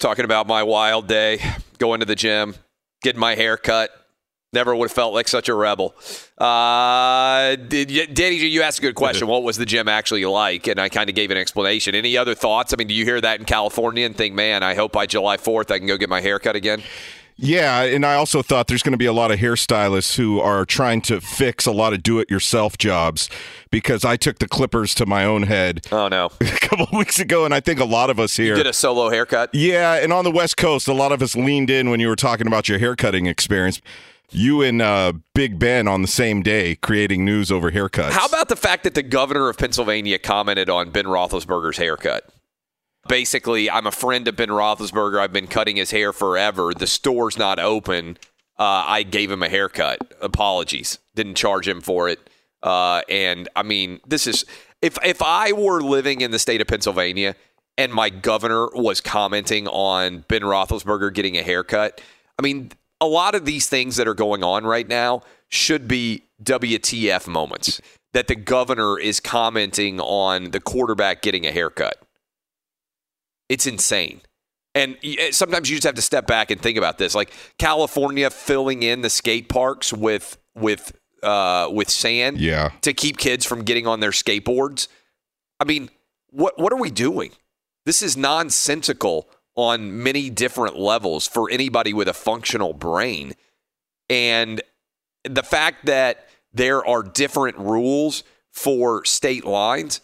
Talking about my wild day, going to the gym, getting my hair cut. Never would have felt like such a rebel. Uh, did, Danny, you asked a good question. What was the gym actually like? And I kind of gave an explanation. Any other thoughts? I mean, do you hear that in California and think, man, I hope by July 4th I can go get my hair cut again? Yeah, and I also thought there's going to be a lot of hairstylists who are trying to fix a lot of do-it-yourself jobs because I took the clippers to my own head. Oh no, a couple of weeks ago, and I think a lot of us here you did a solo haircut. Yeah, and on the West Coast, a lot of us leaned in when you were talking about your haircutting experience. You and uh, Big Ben on the same day creating news over haircuts. How about the fact that the governor of Pennsylvania commented on Ben Roethlisberger's haircut? Basically, I'm a friend of Ben Roethlisberger. I've been cutting his hair forever. The store's not open. Uh, I gave him a haircut. Apologies. Didn't charge him for it. Uh, and I mean, this is if if I were living in the state of Pennsylvania and my governor was commenting on Ben Roethlisberger getting a haircut, I mean, a lot of these things that are going on right now should be WTF moments. That the governor is commenting on the quarterback getting a haircut. It's insane. And eh, sometimes you just have to step back and think about this. Like California filling in the skate parks with with uh, with sand yeah. to keep kids from getting on their skateboards. I mean, what what are we doing? This is nonsensical on many different levels for anybody with a functional brain. And the fact that there are different rules for state lines,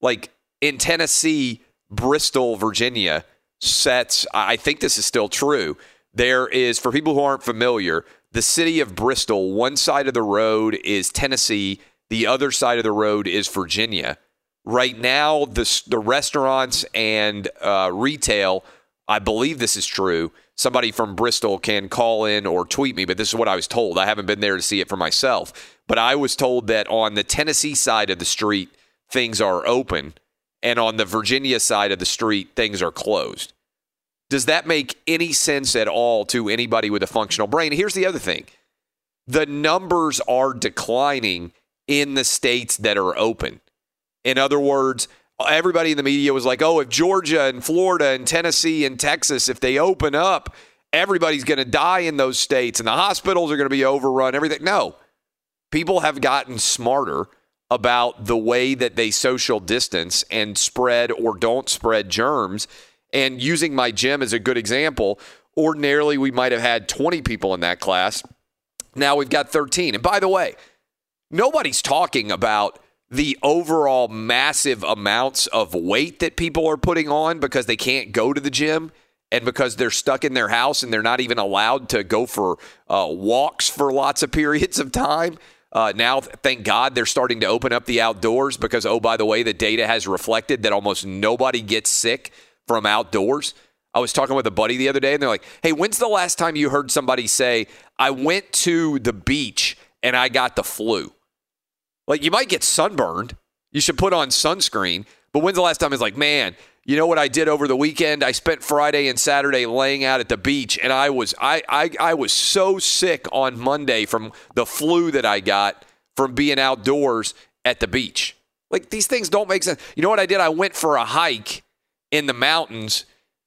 like in Tennessee, Bristol, Virginia sets, I think this is still true. There is, for people who aren't familiar, the city of Bristol, one side of the road is Tennessee, the other side of the road is Virginia. Right now, the, the restaurants and uh, retail, I believe this is true. Somebody from Bristol can call in or tweet me, but this is what I was told. I haven't been there to see it for myself. But I was told that on the Tennessee side of the street, things are open and on the Virginia side of the street, things are closed. Does that make any sense at all to anybody with a functional brain? Here's the other thing the numbers are declining in the states that are open. In other words, everybody in the media was like, "Oh, if Georgia and Florida and Tennessee and Texas if they open up, everybody's going to die in those states and the hospitals are going to be overrun, everything." No. People have gotten smarter about the way that they social distance and spread or don't spread germs. And using my gym as a good example, ordinarily we might have had 20 people in that class. Now we've got 13. And by the way, nobody's talking about the overall massive amounts of weight that people are putting on because they can't go to the gym and because they're stuck in their house and they're not even allowed to go for uh, walks for lots of periods of time. Uh, now, thank God, they're starting to open up the outdoors because, oh, by the way, the data has reflected that almost nobody gets sick from outdoors. I was talking with a buddy the other day, and they're like, hey, when's the last time you heard somebody say, I went to the beach and I got the flu? Like, you might get sunburned. You should put on sunscreen. But when's the last time it's like, man, you know what I did over the weekend? I spent Friday and Saturday laying out at the beach, and I was I, I I was so sick on Monday from the flu that I got from being outdoors at the beach. Like these things don't make sense. You know what I did? I went for a hike in the mountains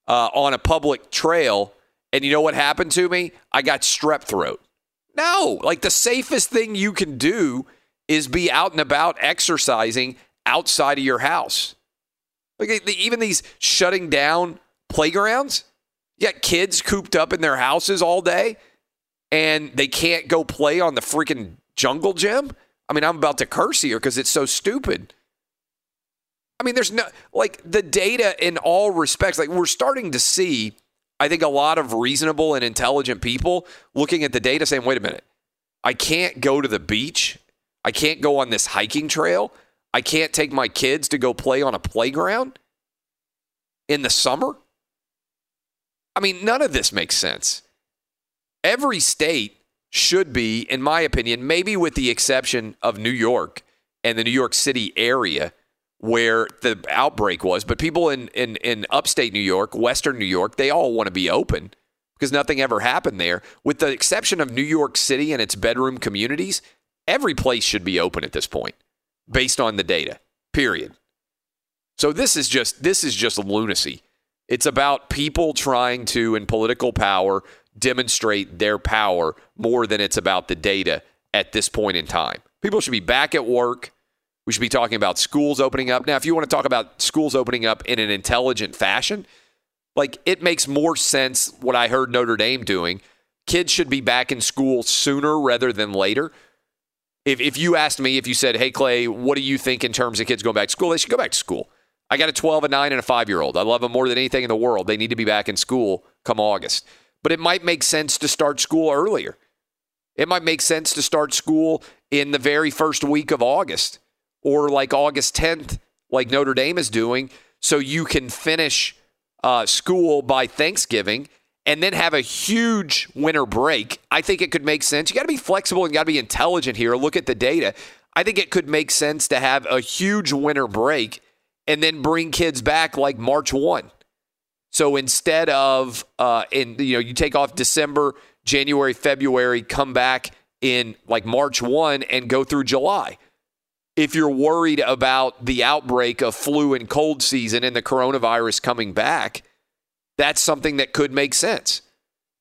uh, on a public trail, and you know what happened to me? I got strep throat. No, like the safest thing you can do is be out and about exercising outside of your house. Like even these shutting down playgrounds, you got kids cooped up in their houses all day and they can't go play on the freaking jungle gym. I mean, I'm about to curse here because it's so stupid. I mean, there's no like the data in all respects. Like we're starting to see, I think a lot of reasonable and intelligent people looking at the data saying, wait a minute, I can't go to the beach. I can't go on this hiking trail. I can't take my kids to go play on a playground in the summer? I mean, none of this makes sense. Every state should be, in my opinion, maybe with the exception of New York and the New York City area where the outbreak was, but people in, in, in upstate New York, Western New York, they all want to be open because nothing ever happened there. With the exception of New York City and its bedroom communities, every place should be open at this point based on the data. Period. So this is just this is just lunacy. It's about people trying to in political power demonstrate their power more than it's about the data at this point in time. People should be back at work. We should be talking about schools opening up. Now, if you want to talk about schools opening up in an intelligent fashion, like it makes more sense what I heard Notre Dame doing. Kids should be back in school sooner rather than later if, if you asked me, if you said, hey, Clay, what do you think in terms of kids going back to school? They should go back to school. I got a 12, a 9, and a 5 year old. I love them more than anything in the world. They need to be back in school come August. But it might make sense to start school earlier. It might make sense to start school in the very first week of August or like August 10th, like Notre Dame is doing, so you can finish uh, school by Thanksgiving and then have a huge winter break, I think it could make sense. You got to be flexible and got to be intelligent here. Look at the data. I think it could make sense to have a huge winter break and then bring kids back like March 1. So instead of uh, in you know you take off December, January, February, come back in like March 1 and go through July. If you're worried about the outbreak of flu and cold season and the coronavirus coming back, that's something that could make sense.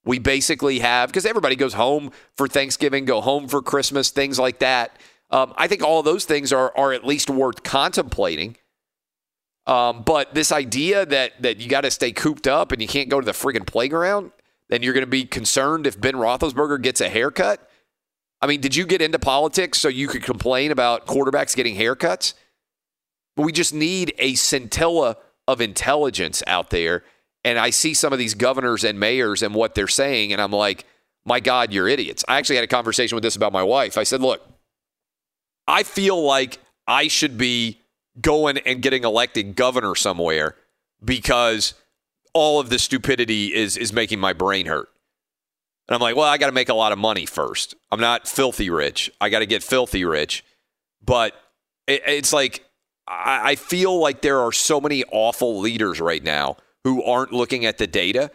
We basically have, because everybody goes home for Thanksgiving, go home for Christmas, things like that. Um, I think all those things are, are at least worth contemplating. Um, but this idea that, that you got to stay cooped up and you can't go to the friggin' playground, then you're going to be concerned if Ben Roethlisberger gets a haircut. I mean, did you get into politics so you could complain about quarterbacks getting haircuts? But we just need a scintilla of intelligence out there and I see some of these governors and mayors and what they're saying, and I'm like, my God, you're idiots. I actually had a conversation with this about my wife. I said, look, I feel like I should be going and getting elected governor somewhere because all of the stupidity is is making my brain hurt. And I'm like, well, I got to make a lot of money first. I'm not filthy rich. I got to get filthy rich. But it, it's like I, I feel like there are so many awful leaders right now who aren't looking at the data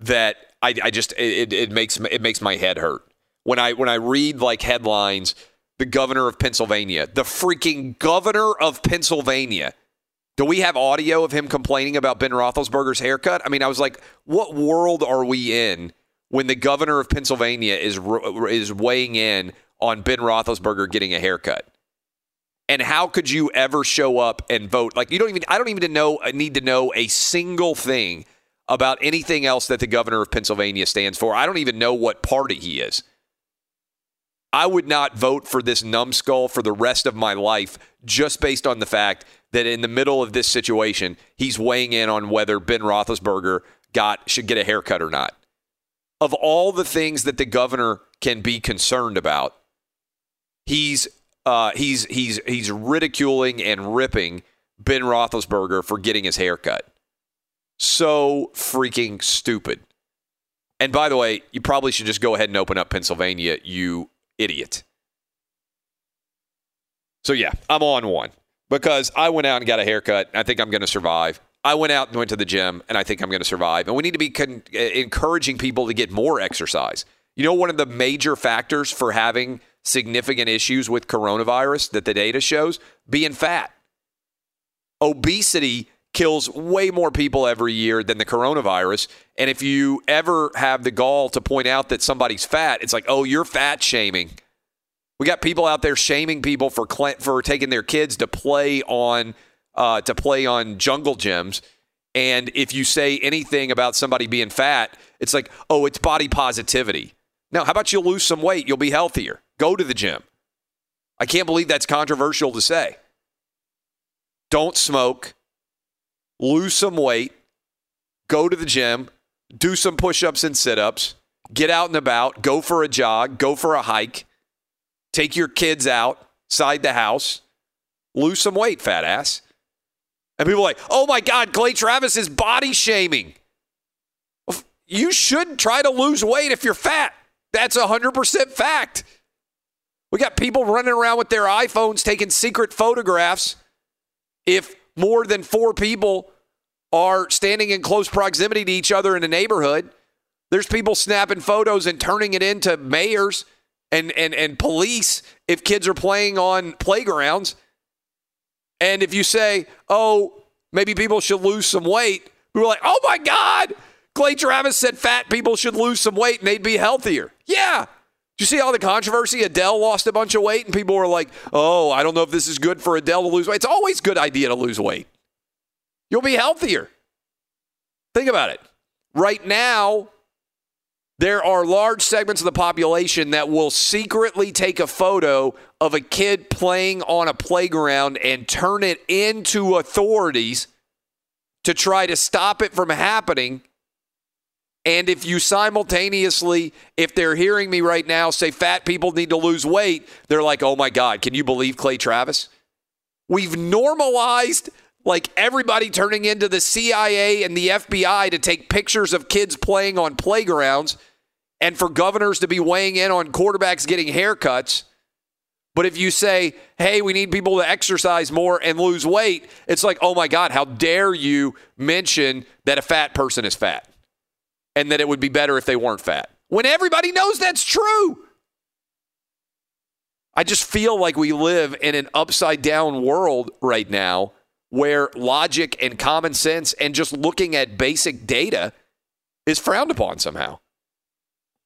that I, I just it, it makes it makes my head hurt when I when I read like headlines. The governor of Pennsylvania, the freaking governor of Pennsylvania, Do we have audio of him complaining about Ben Roethlisberger's haircut? I mean, I was like, what world are we in when the governor of Pennsylvania is is weighing in on Ben Roethlisberger getting a haircut? And how could you ever show up and vote? Like you don't even I don't even know need to know a single thing about anything else that the governor of Pennsylvania stands for. I don't even know what party he is. I would not vote for this numbskull for the rest of my life just based on the fact that in the middle of this situation, he's weighing in on whether Ben Roethlisberger got should get a haircut or not. Of all the things that the governor can be concerned about, he's uh, he's he's he's ridiculing and ripping Ben Roethlisberger for getting his haircut. So freaking stupid. And by the way, you probably should just go ahead and open up Pennsylvania, you idiot. So yeah, I'm on one because I went out and got a haircut. I think I'm going to survive. I went out and went to the gym, and I think I'm going to survive. And we need to be con- uh, encouraging people to get more exercise. You know, one of the major factors for having significant issues with coronavirus that the data shows being fat. Obesity kills way more people every year than the coronavirus. And if you ever have the gall to point out that somebody's fat, it's like, oh, you're fat shaming. We got people out there shaming people for for taking their kids to play on uh, to play on jungle gyms. And if you say anything about somebody being fat, it's like, oh, it's body positivity. Now, how about you lose some weight? You'll be healthier. Go to the gym. I can't believe that's controversial to say. Don't smoke. Lose some weight. Go to the gym. Do some push ups and sit ups. Get out and about. Go for a jog. Go for a hike. Take your kids outside the house. Lose some weight, fat ass. And people are like, oh my God, Clay Travis is body shaming. You should try to lose weight if you're fat. That's 100% fact. We got people running around with their iPhones taking secret photographs. If more than four people are standing in close proximity to each other in a neighborhood, there's people snapping photos and turning it into mayors and, and, and police if kids are playing on playgrounds. And if you say, oh, maybe people should lose some weight, we are like, oh my God, Clay Travis said fat people should lose some weight and they'd be healthier. Yeah, you see all the controversy? Adele lost a bunch of weight, and people were like, oh, I don't know if this is good for Adele to lose weight. It's always a good idea to lose weight. You'll be healthier. Think about it. Right now, there are large segments of the population that will secretly take a photo of a kid playing on a playground and turn it into authorities to try to stop it from happening and if you simultaneously, if they're hearing me right now say fat people need to lose weight, they're like, oh my God, can you believe Clay Travis? We've normalized like everybody turning into the CIA and the FBI to take pictures of kids playing on playgrounds and for governors to be weighing in on quarterbacks getting haircuts. But if you say, hey, we need people to exercise more and lose weight, it's like, oh my God, how dare you mention that a fat person is fat? And that it would be better if they weren't fat. When everybody knows that's true. I just feel like we live in an upside down world right now where logic and common sense and just looking at basic data is frowned upon somehow.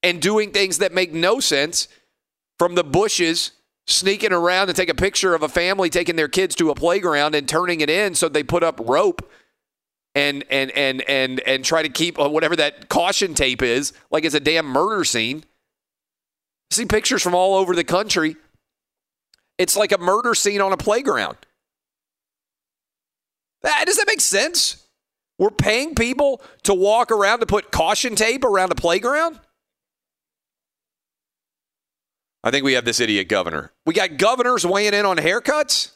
And doing things that make no sense from the bushes sneaking around to take a picture of a family taking their kids to a playground and turning it in so they put up rope and and and and and try to keep uh, whatever that caution tape is like it's a damn murder scene. see pictures from all over the country. It's like a murder scene on a playground. That, does that make sense? We're paying people to walk around to put caution tape around a playground? I think we have this idiot governor. We got governors weighing in on haircuts.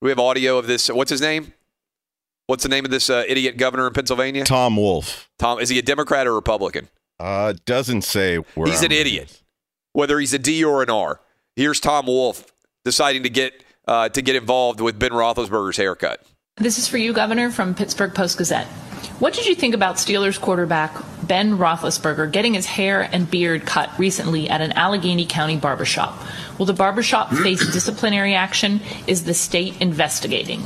We have audio of this. What's his name? What's the name of this uh, idiot governor in Pennsylvania? Tom Wolf. Tom, is he a Democrat or Republican? Uh, doesn't say where. He's I'm an idiot. Whether he's a D or an R. Here's Tom Wolf deciding to get uh, to get involved with Ben Roethlisberger's haircut. This is for you, Governor, from Pittsburgh Post Gazette. What did you think about Steelers quarterback Ben Roethlisberger getting his hair and beard cut recently at an Allegheny County barbershop. Will the barbershop face disciplinary action? Is the state investigating?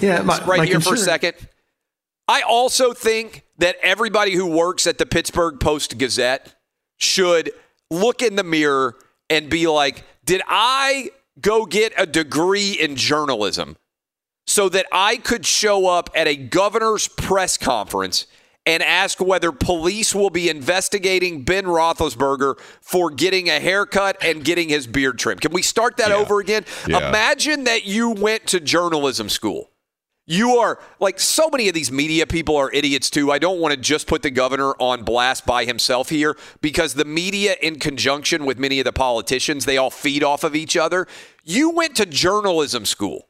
Yeah, my, right my here for a second. I also think that everybody who works at the Pittsburgh Post Gazette should look in the mirror and be like, did I go get a degree in journalism so that I could show up at a governor's press conference and ask whether police will be investigating Ben Roethlisberger for getting a haircut and getting his beard trimmed? Can we start that over again? Yeah. Imagine that you went to journalism school. You are like so many of these media people are idiots too. I don't want to just put the governor on blast by himself here because the media, in conjunction with many of the politicians, they all feed off of each other. You went to journalism school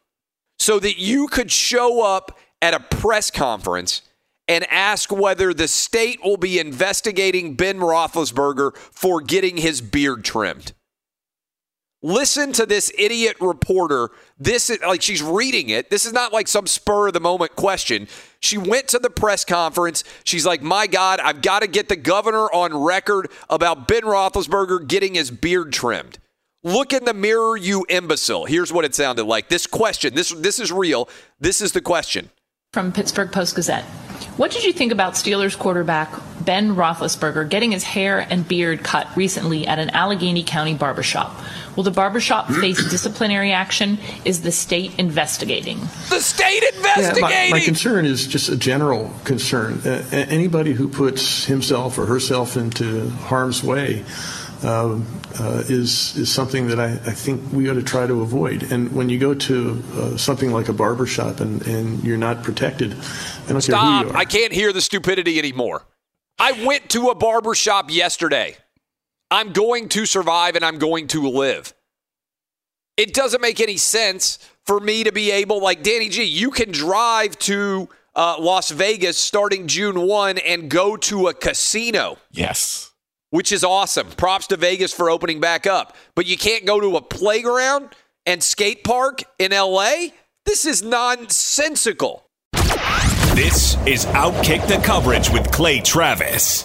so that you could show up at a press conference and ask whether the state will be investigating Ben Roethlisberger for getting his beard trimmed. Listen to this idiot reporter. This is like she's reading it. This is not like some spur of the moment question. She went to the press conference. She's like, My God, I've got to get the governor on record about Ben Roethlisberger getting his beard trimmed. Look in the mirror, you imbecile. Here's what it sounded like. This question, this this is real. This is the question. From Pittsburgh Post Gazette. What did you think about Steelers quarterback Ben Roethlisberger getting his hair and beard cut recently at an Allegheny County barbershop? Will the barbershop face disciplinary action? Is the state investigating? The state investigating. Yeah, my, investigating. my concern is just a general concern. Uh, anybody who puts himself or herself into harm's way uh, uh, is is something that I, I think we ought to try to avoid. And when you go to uh, something like a barber shop and, and you're not protected, I don't care who Stop. you are. I can't hear the stupidity anymore. I went to a barber shop yesterday. I'm going to survive and I'm going to live. It doesn't make any sense for me to be able, like Danny G, you can drive to uh, Las Vegas starting June 1 and go to a casino. Yes. Which is awesome. Props to Vegas for opening back up. But you can't go to a playground and skate park in LA? This is nonsensical. This is Outkick the Coverage with Clay Travis.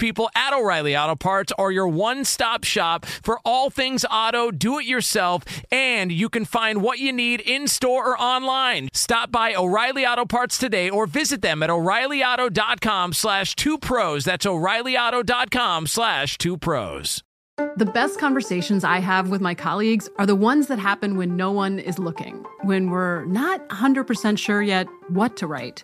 people at O'Reilly Auto Parts are your one stop shop for all things auto, do it yourself, and you can find what you need in store or online. Stop by O'Reilly Auto Parts today or visit them at o'ReillyAuto.com slash two pros. That's o'ReillyAuto.com slash two pros. The best conversations I have with my colleagues are the ones that happen when no one is looking, when we're not 100% sure yet what to write.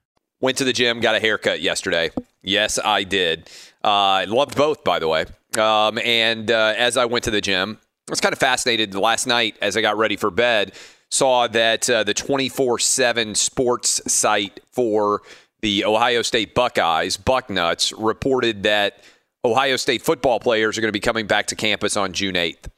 Went to the gym, got a haircut yesterday. Yes, I did. Uh, loved both, by the way. Um, and uh, as I went to the gym, I was kind of fascinated last night as I got ready for bed. Saw that uh, the 24 7 sports site for the Ohio State Buckeyes, Bucknuts, reported that Ohio State football players are going to be coming back to campus on June 8th.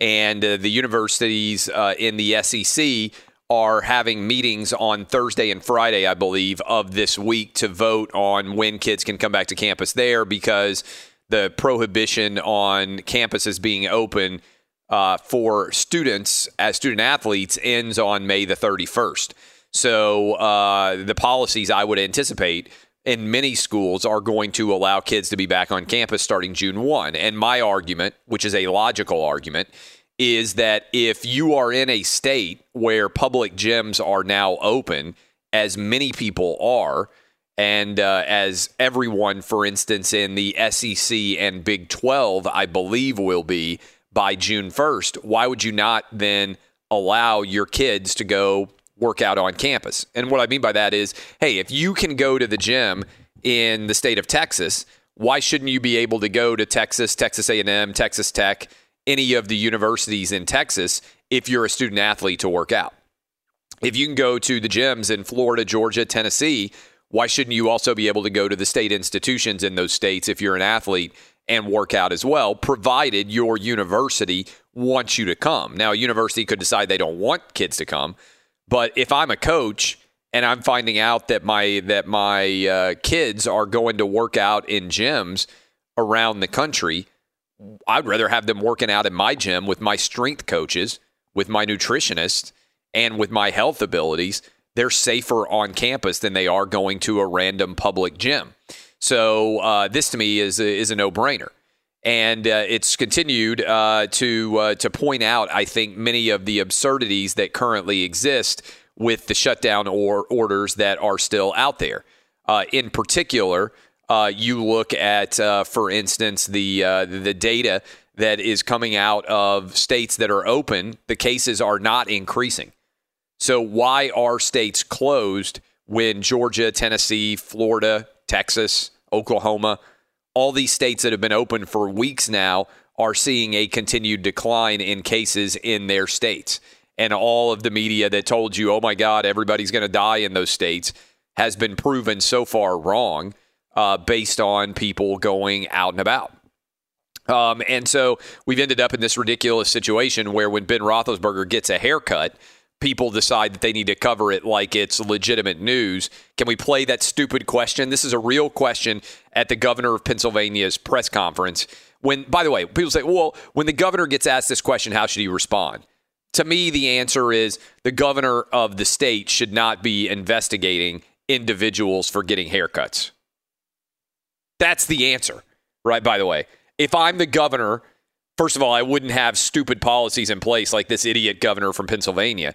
And uh, the universities uh, in the SEC are having meetings on Thursday and Friday, I believe, of this week to vote on when kids can come back to campus there because the prohibition on campuses being open uh, for students as student athletes ends on May the 31st. So uh, the policies I would anticipate in many schools are going to allow kids to be back on campus starting June 1. And my argument, which is a logical argument, is that if you are in a state where public gyms are now open, as many people are, and uh, as everyone, for instance, in the SEC and Big 12, I believe will be by June 1st, why would you not then allow your kids to go work out on campus? And what I mean by that is, hey, if you can go to the gym in the state of Texas, why shouldn't you be able to go to Texas, Texas A&M, Texas Tech, any of the universities in Texas if you're a student athlete to work out. If you can go to the gyms in Florida, Georgia, Tennessee, why shouldn't you also be able to go to the state institutions in those states if you're an athlete and work out as well, provided your university wants you to come? Now, a university could decide they don't want kids to come, but if I'm a coach and I'm finding out that my that my uh, kids are going to work out in gyms around the country, I'd rather have them working out in my gym with my strength coaches, with my nutritionist, and with my health abilities. They're safer on campus than they are going to a random public gym. So uh, this to me is a, is a no brainer. And uh, it's continued uh, to uh, to point out, I think, many of the absurdities that currently exist with the shutdown or orders that are still out there. Uh, in particular, uh, you look at, uh, for instance, the uh, the data that is coming out of states that are open, the cases are not increasing. So why are states closed when Georgia, Tennessee, Florida, Texas, Oklahoma, all these states that have been open for weeks now are seeing a continued decline in cases in their states? And all of the media that told you, oh my God, everybody's going to die in those states, has been proven so far wrong uh, based on people going out and about. Um, and so we've ended up in this ridiculous situation where when Ben Roethlisberger gets a haircut, people decide that they need to cover it like it's legitimate news. Can we play that stupid question? This is a real question at the governor of Pennsylvania's press conference. When, by the way, people say, well, when the governor gets asked this question, how should he respond? To me, the answer is the governor of the state should not be investigating individuals for getting haircuts. That's the answer, right? By the way, if I'm the governor, first of all, I wouldn't have stupid policies in place like this idiot governor from Pennsylvania.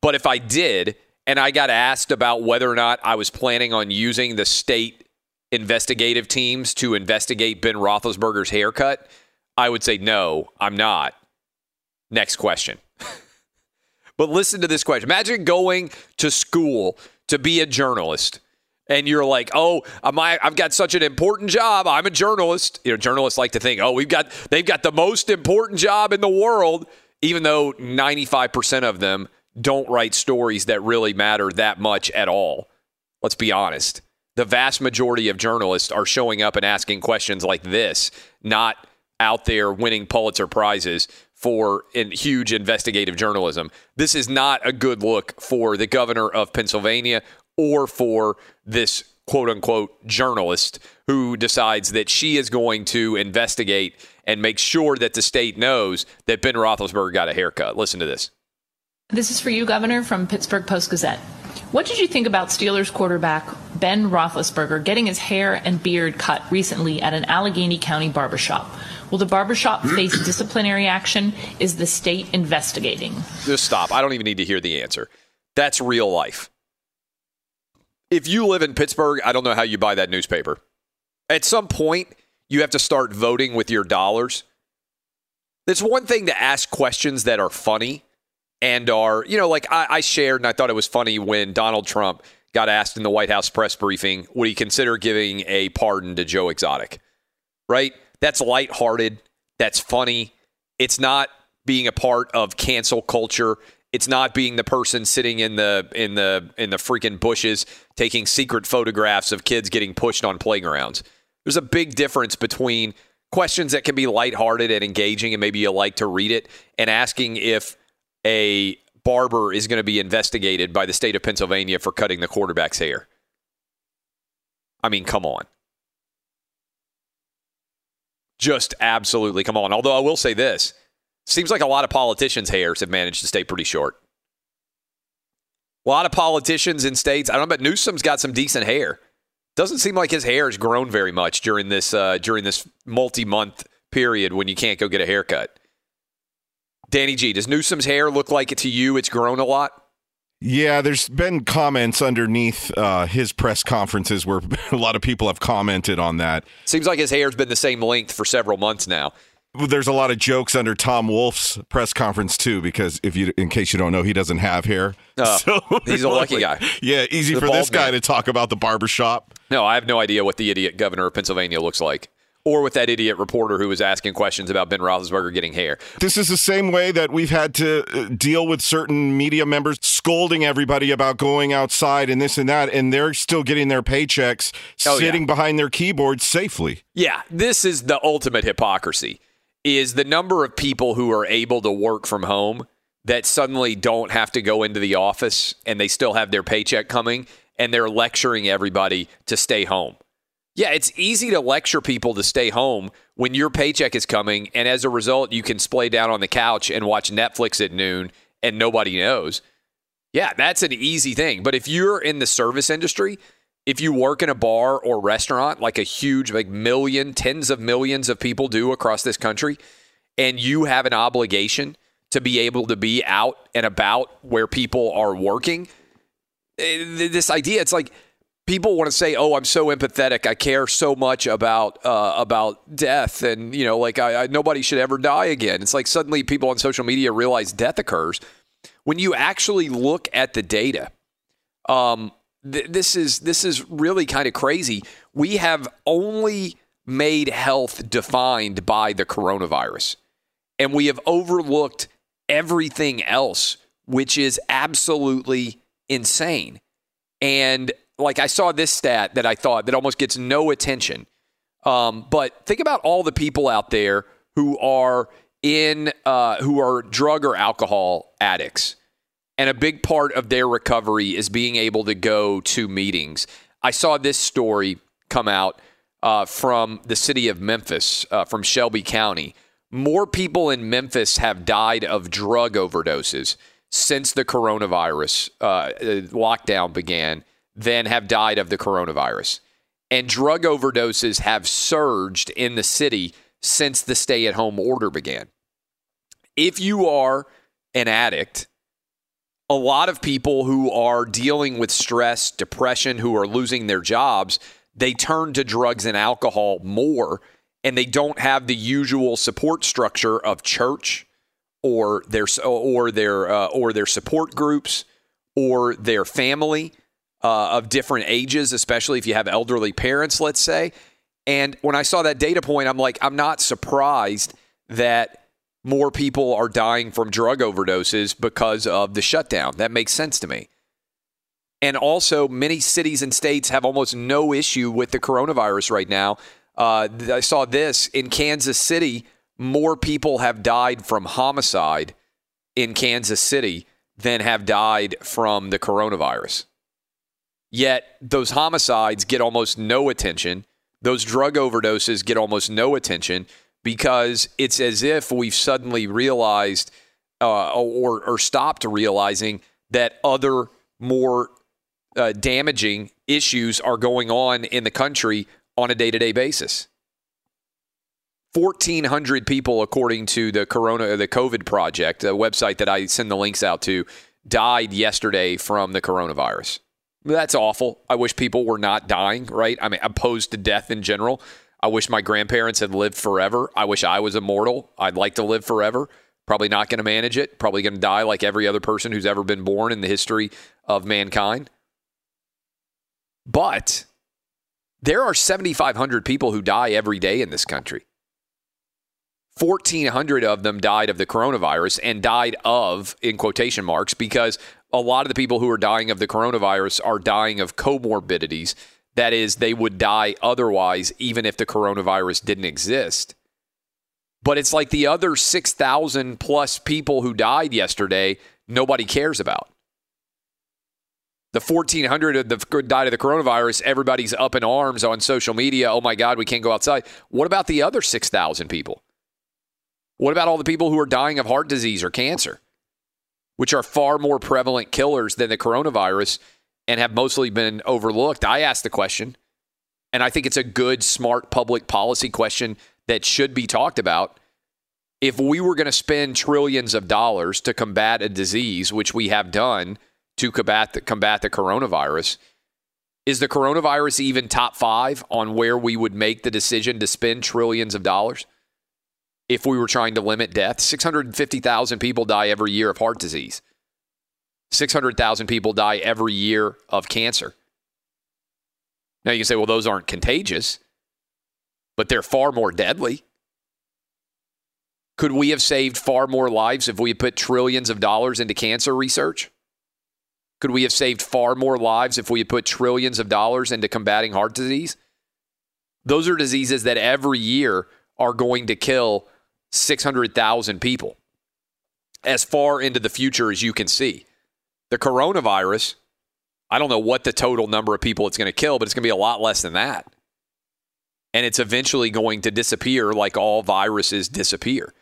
But if I did, and I got asked about whether or not I was planning on using the state investigative teams to investigate Ben Roethlisberger's haircut, I would say, no, I'm not. Next question. but listen to this question. Imagine going to school to be a journalist and you're like, oh, am I, I've got such an important job. I'm a journalist. You know, journalists like to think, oh, we've got, they've got the most important job in the world, even though 95% of them don't write stories that really matter that much at all. Let's be honest. The vast majority of journalists are showing up and asking questions like this, not out there winning Pulitzer prizes for in huge investigative journalism. This is not a good look for the governor of Pennsylvania or for this quote unquote journalist who decides that she is going to investigate and make sure that the state knows that Ben Roethlisberger got a haircut. Listen to this. This is for you, Governor, from Pittsburgh Post Gazette. What did you think about Steelers quarterback Ben Roethlisberger getting his hair and beard cut recently at an Allegheny County barbershop? Will the barbershop face disciplinary action? Is the state investigating? Just stop. I don't even need to hear the answer. That's real life. If you live in Pittsburgh, I don't know how you buy that newspaper. At some point, you have to start voting with your dollars. It's one thing to ask questions that are funny and are, you know, like I, I, shared and I thought it was funny when Donald Trump got asked in the White House press briefing, would he consider giving a pardon to Joe Exotic? Right? That's lighthearted. That's funny. It's not being a part of cancel culture. It's not being the person sitting in the in the in the freaking bushes taking secret photographs of kids getting pushed on playgrounds. There's a big difference between questions that can be lighthearted and engaging and maybe you like to read it and asking if a barber is going to be investigated by the state of Pennsylvania for cutting the quarterback's hair. I mean, come on. Just absolutely come on. Although I will say this seems like a lot of politicians' hairs have managed to stay pretty short. A lot of politicians in states, I don't know, but Newsom's got some decent hair. Doesn't seem like his hair has grown very much during this uh, during this multi-month period when you can't go get a haircut. Danny G, does Newsom's hair look like it to you? It's grown a lot. Yeah, there's been comments underneath uh, his press conferences where a lot of people have commented on that. Seems like his hair's been the same length for several months now. There's a lot of jokes under Tom Wolf's press conference too, because if you, in case you don't know, he doesn't have hair. Uh, so he's a lucky guy. Yeah, easy The for this guy man. to talk about the barbershop. No, I have no idea what the idiot governor of Pennsylvania looks like, or what that idiot reporter who was asking questions about Ben Roethlisberger getting hair. This is the same way that we've had to uh, deal with certain media members scolding everybody about going outside and this and that, and they're still getting their paychecks Oh, yeah. sitting behind their keyboards safely. Yeah, this is the ultimate hypocrisy. Is the number of people who are able to work from home that suddenly don't have to go into the office and they still have their paycheck coming and they're lecturing everybody to stay home. Yeah, it's easy to lecture people to stay home when your paycheck is coming and as a result you can splay down on the couch and watch Netflix at noon and nobody knows. Yeah, that's an easy thing. But if you're in the service industry, if you work in a bar or restaurant like a huge like million tens of millions of people do across this country and you have an obligation to be able to be out and about where people are working eh, this idea it's like people want to say oh i'm so empathetic. I care so much about uh, about death and you know like I, I nobody should ever die again. It's like suddenly people on social media realize death occurs. When you actually look at the data um, th- this is this is really kind of crazy. We have only made health defined by the coronavirus, and we have overlooked everything else, which is absolutely insane. And like I saw this stat that I thought that almost gets no attention. Um, but think about all the people out there who are in uh, who are drug or alcohol addicts and a big part of their recovery is being able to go to meetings. I saw this story come out uh, from the city of Memphis, uh, from Shelby County. More people in Memphis have died of drug overdoses since the coronavirus uh, uh, lockdown began than have died of the coronavirus. And drug overdoses have surged in the city since the stay at home order began. If you are an addict, a lot of people who are dealing with stress, depression, who are losing their jobs, they turn to drugs and alcohol more and they don't have the usual support structure of church or their or their uh, or their support groups or their family uh, of different ages, especially if you have elderly parents, let's say. And when I saw that data point, I'm like, I'm not surprised that more people are dying from drug overdoses because of the shutdown. That makes sense to me. And also, many cities and states have almost no issue with the coronavirus right now. Uh, I saw this in Kansas City. More people have died from homicide in Kansas City than have died from the coronavirus. Yet those homicides get almost no attention. Those drug overdoses get almost no attention because it's as if we've suddenly realized uh, or, or stopped realizing that other more uh, damaging issues are going on in the country on a day to day basis. 1,400 people, according to the Corona, the COVID Project, a website that I send the links out to, died yesterday from the coronavirus. That's awful. I wish people were not dying, right? I mean, opposed to death in general. I wish my grandparents had lived forever. I wish I was immortal. I'd like to live forever. Probably not going to manage it. Probably going to die like every other person who's ever been born in the history of mankind. But there are 7,500 people who die every day in this country. 1,400 of them died of the coronavirus and died of, in quotation marks, because a lot of the people who are dying of the coronavirus are dying of comorbidities. That is, they would die otherwise, even if the coronavirus didn't exist. But it's like the other 6,000 plus people who died yesterday, nobody cares about. The 1,400 of the died of the coronavirus, everybody's up in arms on social media. Oh my God, we can't go outside. What about the other 6,000 people? What about all the people who are dying of heart disease or cancer, which are far more prevalent killers than the coronavirus and have mostly been overlooked? I asked the question, and I think it's a good, smart public policy question that should be talked about. If we were going to spend trillions of dollars to combat a disease, which we have done to combat the, combat the coronavirus, is the coronavirus even top five on where we would make the decision to spend trillions of dollars? if we were trying to limit death. 650,000 people die every year of heart disease. 600,000 people die every year of cancer. Now you can say, well, those aren't contagious, but they're far more deadly. Could we have saved far more lives if we had put trillions of dollars into cancer research? Could we have saved far more lives if we had put trillions of dollars into combating heart disease? Those are diseases that every year are going to kill 600,000 people as far into the future as you can see. The coronavirus, I don't know what the total number of people it's going to kill, but it's going to be a lot less than that. And it's eventually going to disappear like all viruses disappear,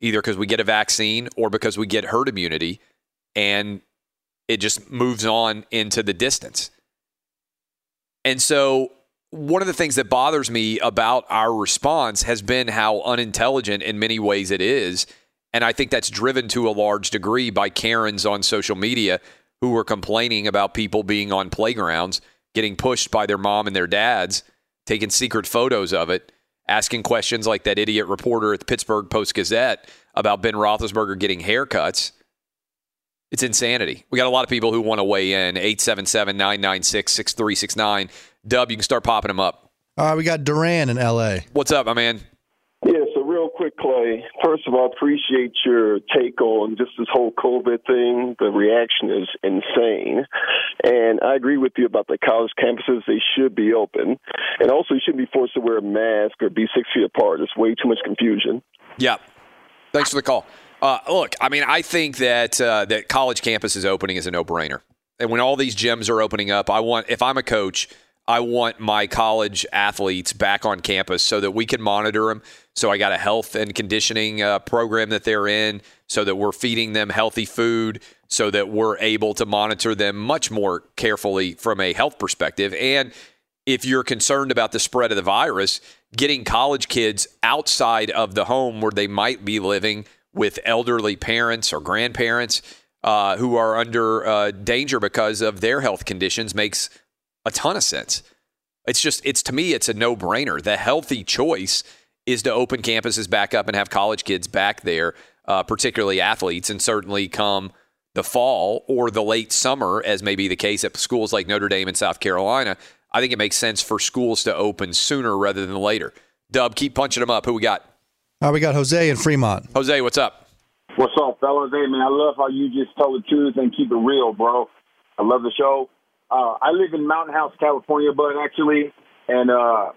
either because we get a vaccine or because we get herd immunity and it just moves on into the distance. And so one of the things that bothers me about our response has been how unintelligent in many ways it is. And I think that's driven to a large degree by Karens on social media who were complaining about people being on playgrounds, getting pushed by their mom and their dads, taking secret photos of it, asking questions like that idiot reporter at the Pittsburgh Post Gazette about Ben Roethlisberger getting haircuts. It's insanity. We got a lot of people who want to weigh in. 877 996 6369. Dub, you can start popping them up. All right, we got Duran in L.A. What's up, my man? Yeah, so real quick, Clay. First of all, appreciate your take on just this whole COVID thing. The reaction is insane. And I agree with you about the college campuses. They should be open. And also, you shouldn't be forced to wear a mask or be six feet apart. There's way too much confusion. Yeah. Thanks for the call. Uh, look, I mean, I think that uh, that college campuses opening is a no brainer. And when all these gyms are opening up, I want, if I'm a coach – I want my college athletes back on campus so that we can monitor them. So I got a health and conditioning uh, program that they're in, so that we're feeding them healthy food, so that we're able to monitor them much more carefully from a health perspective. And if you're concerned about the spread of the virus, getting college kids outside of the home where they might be living with elderly parents or grandparents uh, who are under uh, danger because of their health conditions makes a ton of sense. It's just, it's to me, it's a no brainer. The healthy choice is to open campuses back up and have college kids back there, uh, particularly athletes, and certainly come the fall or the late summer, as may be the case at schools like Notre Dame and South Carolina. I think it makes sense for schools to open sooner rather than later. Dub, keep punching them up. Who we got? Uh, we got Jose in Fremont. Jose, what's up? What's up, fellas? Hey, man, I love how you just tell the truth and keep it real, bro. I love the show. Uh, I live in Mountain House, California, but actually, and uh,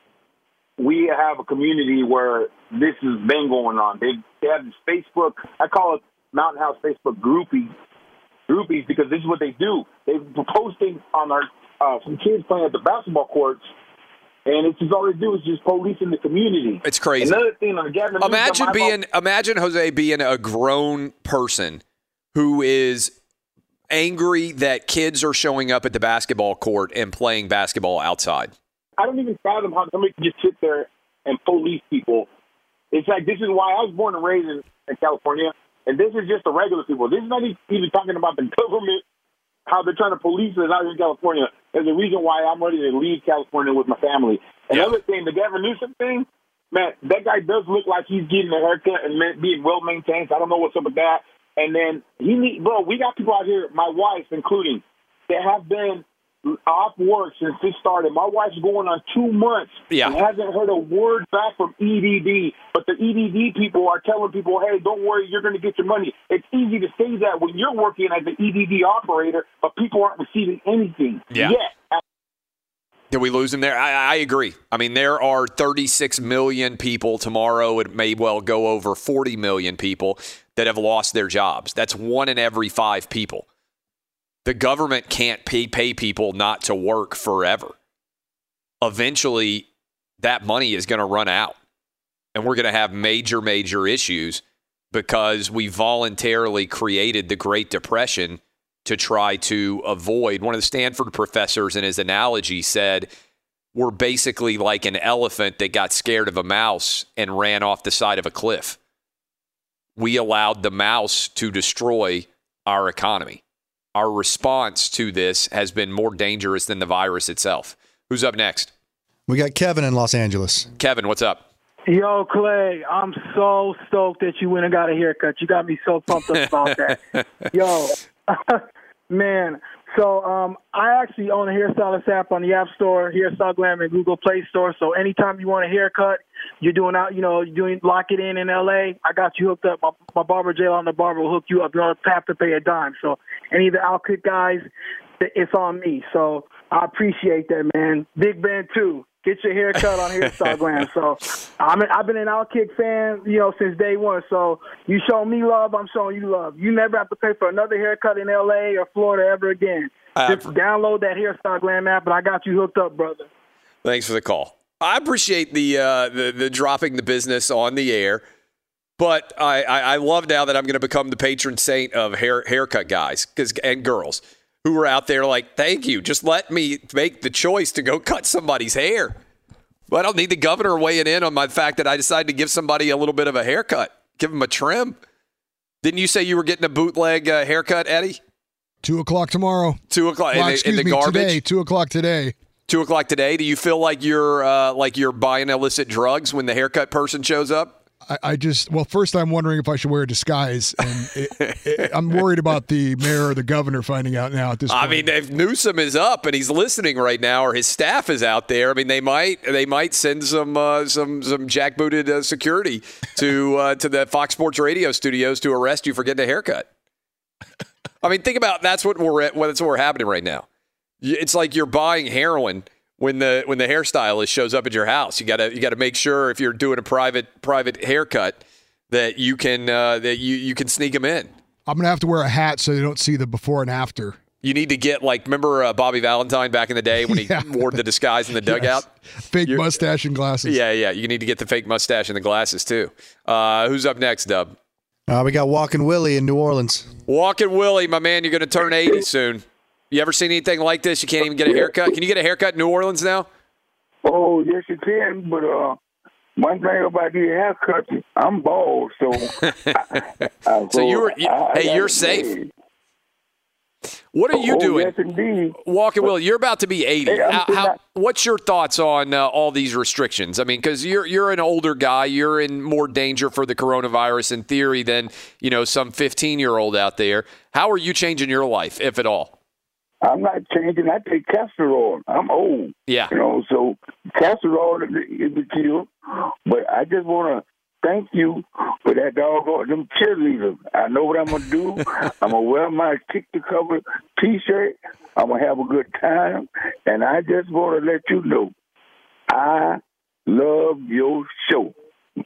we have a community where this has been going on. They, they have this Facebook. I call it Mountain House Facebook groupie groupies because this is what they do. They're posting on our uh, some kids playing at the basketball courts. And it's just all they do is just policing the community. It's crazy. Another thing on the Gavin Imagine I'm being imagine Jose being a grown person who is angry that kids are showing up at the basketball court and playing basketball outside. I don't even fathom how somebody can just sit there and police people. It's like this is why I was born and raised in, in California, and this is just the regular people. This is not even talking about the government, how they're trying to police us out here in California. There's a reason why I'm ready to leave California with my family. Another thing, the Gavin Newsom thing, man, that guy does look like he's getting a haircut and being well maintained. So I don't know what's up with that. And then he need, bro, we got people out here, my wife including, that have been off work since this started. My wife's going on two months Yeah. and hasn't heard a word back from EDD. But the EDD people are telling people, hey, don't worry, you're going to get your money. It's easy to say that when you're working as an EDD operator, but people aren't receiving anything Yeah. yet. Did we lose him there? I, I agree. I mean, there are 36 million people tomorrow. It may well go over 40 million people that have lost their jobs. That's one in every five people. The government can't pay, pay people not to work forever. Eventually, that money is going to run out. And we're going to have major, major issues because we voluntarily created the Great Depression to try to avoid. One of the Stanford professors, in his analogy, said, We're basically like an elephant that got scared of a mouse and ran off the side of a cliff. We allowed the mouse to destroy our economy. Our response to this has been more dangerous than the virus itself. Who's up next? We got Kevin in Los Angeles. Kevin, what's up? Yo, Clay, I'm so stoked that you went and got a haircut. You got me so pumped up about that. Yo, man. So um, I actually own a hairstylist app on the App Store, Hairstyle Glam, and Google Play Store. So anytime you want a haircut, you're doing out, you know, you're doing lock it in in LA. I got you hooked up. My, my barber, Jay on the barber, will hook you up. You don't have to pay a dime. So any of the Outkick guys, it's on me. So I appreciate that, man. Big Ben too. Get your hair cut on Hairstyle Glam. So I'm I've been an Outkick fan, you know, since day one. So you show me love, I'm showing you love. You never have to pay for another haircut in LA or Florida ever again. Just download that Hairstyle Glam app, and I got you hooked up, brother. Thanks for the call. I appreciate the uh, the, the dropping the business on the air, but I, I, I love now that I'm going to become the patron saint of hair haircut guys 'cause- and girls who are out there like, thank you, just let me make the choice to go cut somebody's hair. But I don't need the governor weighing in on my fact that I decided to give somebody a little bit of a haircut, give them a trim. Didn't you say you were getting a bootleg uh, haircut, Eddie? Two o'clock tomorrow. Two o'clock Well, in, excuse in the me, garbage. today. Two o'clock today. Two o'clock today. Do you feel like you're uh, like you're buying illicit drugs when the haircut person shows up? I, I just well, first I'm wondering if I should wear a disguise, and it, it, I'm worried about the mayor or the governor finding out now at this point. I mean, if Newsom is up and he's listening right now, or his staff is out there, I mean, they might they might send some uh, some some jackbooted uh, security to uh, to the Fox Sports Radio studios to arrest you for getting a haircut. I mean, think about that's what we're at. Well, that's what we're happening right now. It's like you're buying heroin when the when the hairstylist shows up at your house. You gotta you gotta make sure if you're doing a private private haircut that you can uh, that you you can sneak them in. I'm gonna have to wear a hat so they don't see the before and after. You need to get like remember uh, Bobby Valentine back in the day when he Yeah. wore the disguise in the dugout. Fake mustache and glasses. Yeah, yeah. You need to get the fake mustache and the glasses too. Uh, who's up next, Dub? Uh, we got Walking Willie in New Orleans. Walking Willie, my man. You're going to turn 80 soon. You ever seen anything like this? You can't even get a haircut. Can you get a haircut in New Orleans now? Oh, yes, you can. But uh, one thing about these haircuts, I'm bald, so. I, I, So you were. You, I- hey, you're safe. What are you Oh, doing? Yes, indeed. Walking Willie, you're about to be 80. Hey, How, how, what's your thoughts on uh, all these restrictions? I mean, because you're you're an older guy, you're in more danger for the coronavirus in theory than you know some 15 year old out there. How are you changing your life, if at all? I'm not changing. I take castor oil. I'm old. Yeah. You know, so castor oil is the kill. But I just want to thank you for that doggone them cheerleaders. I know what I'm gonna do. I'm gonna wear my kick the cover T-shirt. I'm gonna have a good time, and I just want to let you know, I love your show.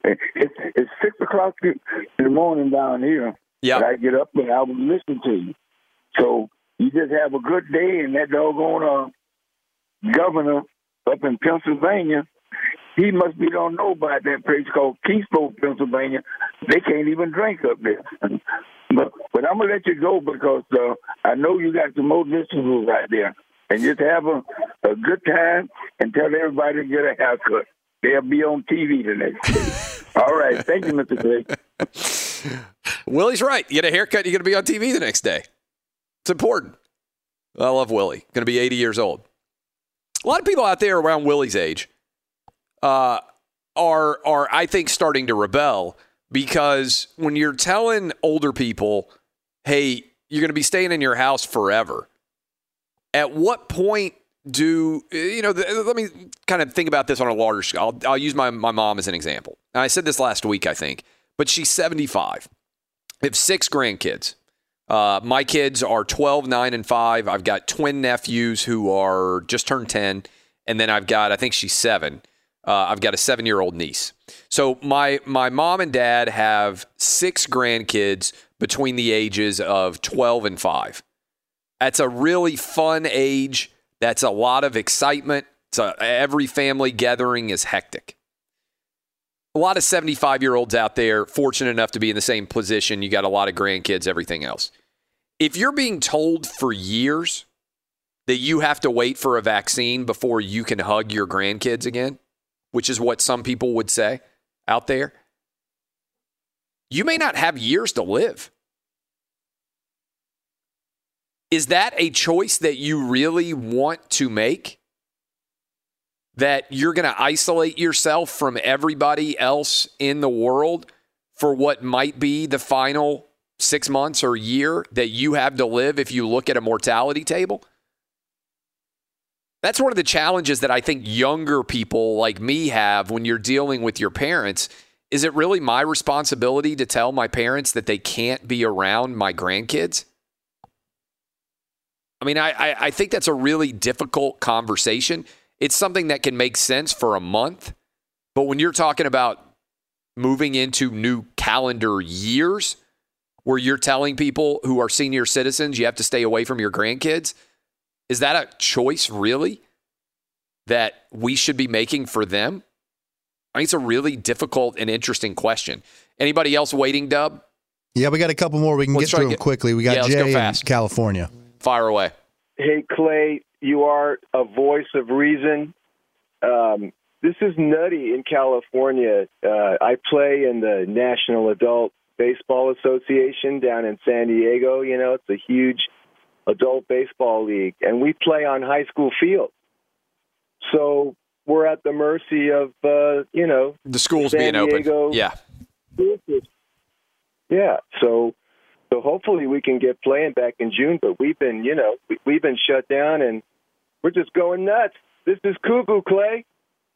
It's, it's six o'clock in the morning down here. Yeah. I get up and I will listen to you. So you just have a good day, and that doggone uh, governor up in Pennsylvania, he must be don't know about that place called Keystone, Pennsylvania. They can't even drink up there. but but I'm gonna let you go because uh, I know you got some more listeners right there, and just have a, a good time and tell everybody to get a haircut. They'll be on TV the next day. All right, thank you, Mr. Clay. Willie's right. You get a haircut, you're going to be on TV the next day. It's important. I love Willie. Going to be 80 years old. A lot of people out there around Willie's age uh, are are I think starting to rebel because when you're telling older people, "Hey, you're going to be staying in your house forever," at what point do you know? The, let me kind of think about this on a larger scale. I'll, I'll use my my mom as an example. And I said this last week, I think, but she's 75. I have six grandkids. Uh, my kids are 12, 9, and 5. I've got twin nephews who are just turned 10. And then I've got, I think she's seven. Uh, I've got a seven year old niece. So my, my mom and dad have six grandkids between the ages of 12 and 5. That's a really fun age. That's a lot of excitement. It's a, every family gathering is hectic a lot of 75 year olds out there fortunate enough to be in the same position. You got a lot of grandkids, everything else. If you're being told for years that you have to wait for a vaccine before you can hug your grandkids again, which is what some people would say out there, you may not have years to live. Is that a choice that you really want to make? That you're going to isolate yourself from everybody else in the world for what might be the final six months or year that you have to live if you look at a mortality table? That's one of the challenges that I think younger people like me have when you're dealing with your parents. Is it really my responsibility to tell my parents that they can't be around my grandkids? I mean, I, I, think that's a really difficult conversation it's something that can make sense for a month. But when you're talking about moving into new calendar years where you're telling people who are senior citizens you have to stay away from your grandkids, is that a choice really that we should be making for them? I think it's a really difficult and interesting question. Anybody else waiting, Dub? Yeah, we got a couple more. We can Let's get through to to them quickly. We got Yeah, let's go Jay in. California. Fire away. Hey, Clay, you are a voice of reason. Um, this is nutty in California. Uh, I play in the National Adult Baseball Association down in San Diego. You know, it's a huge adult baseball league, and we play on high school fields. So we're at the mercy of, uh, you know, The schools San being open. Yeah. yeah. So, so hopefully we can get playing back in June. But we've been, you know, we- we've been shut down, and we're just going nuts. This is cuckoo, Clay.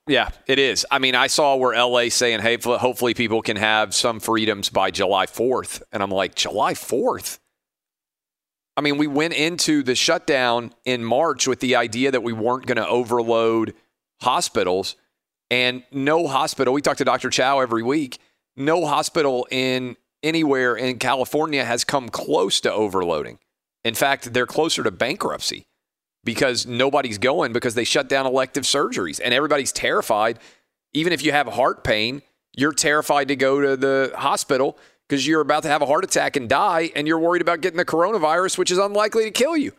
Yeah, it is. I mean, I saw where LA saying, hey, hopefully people can have some freedoms by July 4th. And I'm like, July 4th? I mean, we went into the shutdown in March with the idea that we weren't going to overload hospitals. And no hospital, we talk to Dr. Chow every week, no hospital in anywhere in California has come close to overloading. In fact, they're closer to bankruptcy because nobody's going because they shut down elective surgeries and everybody's terrified. Even if you have heart pain, you're terrified to go to the hospital because you're about to have a heart attack and die and you're worried about getting the coronavirus, which is unlikely to kill you.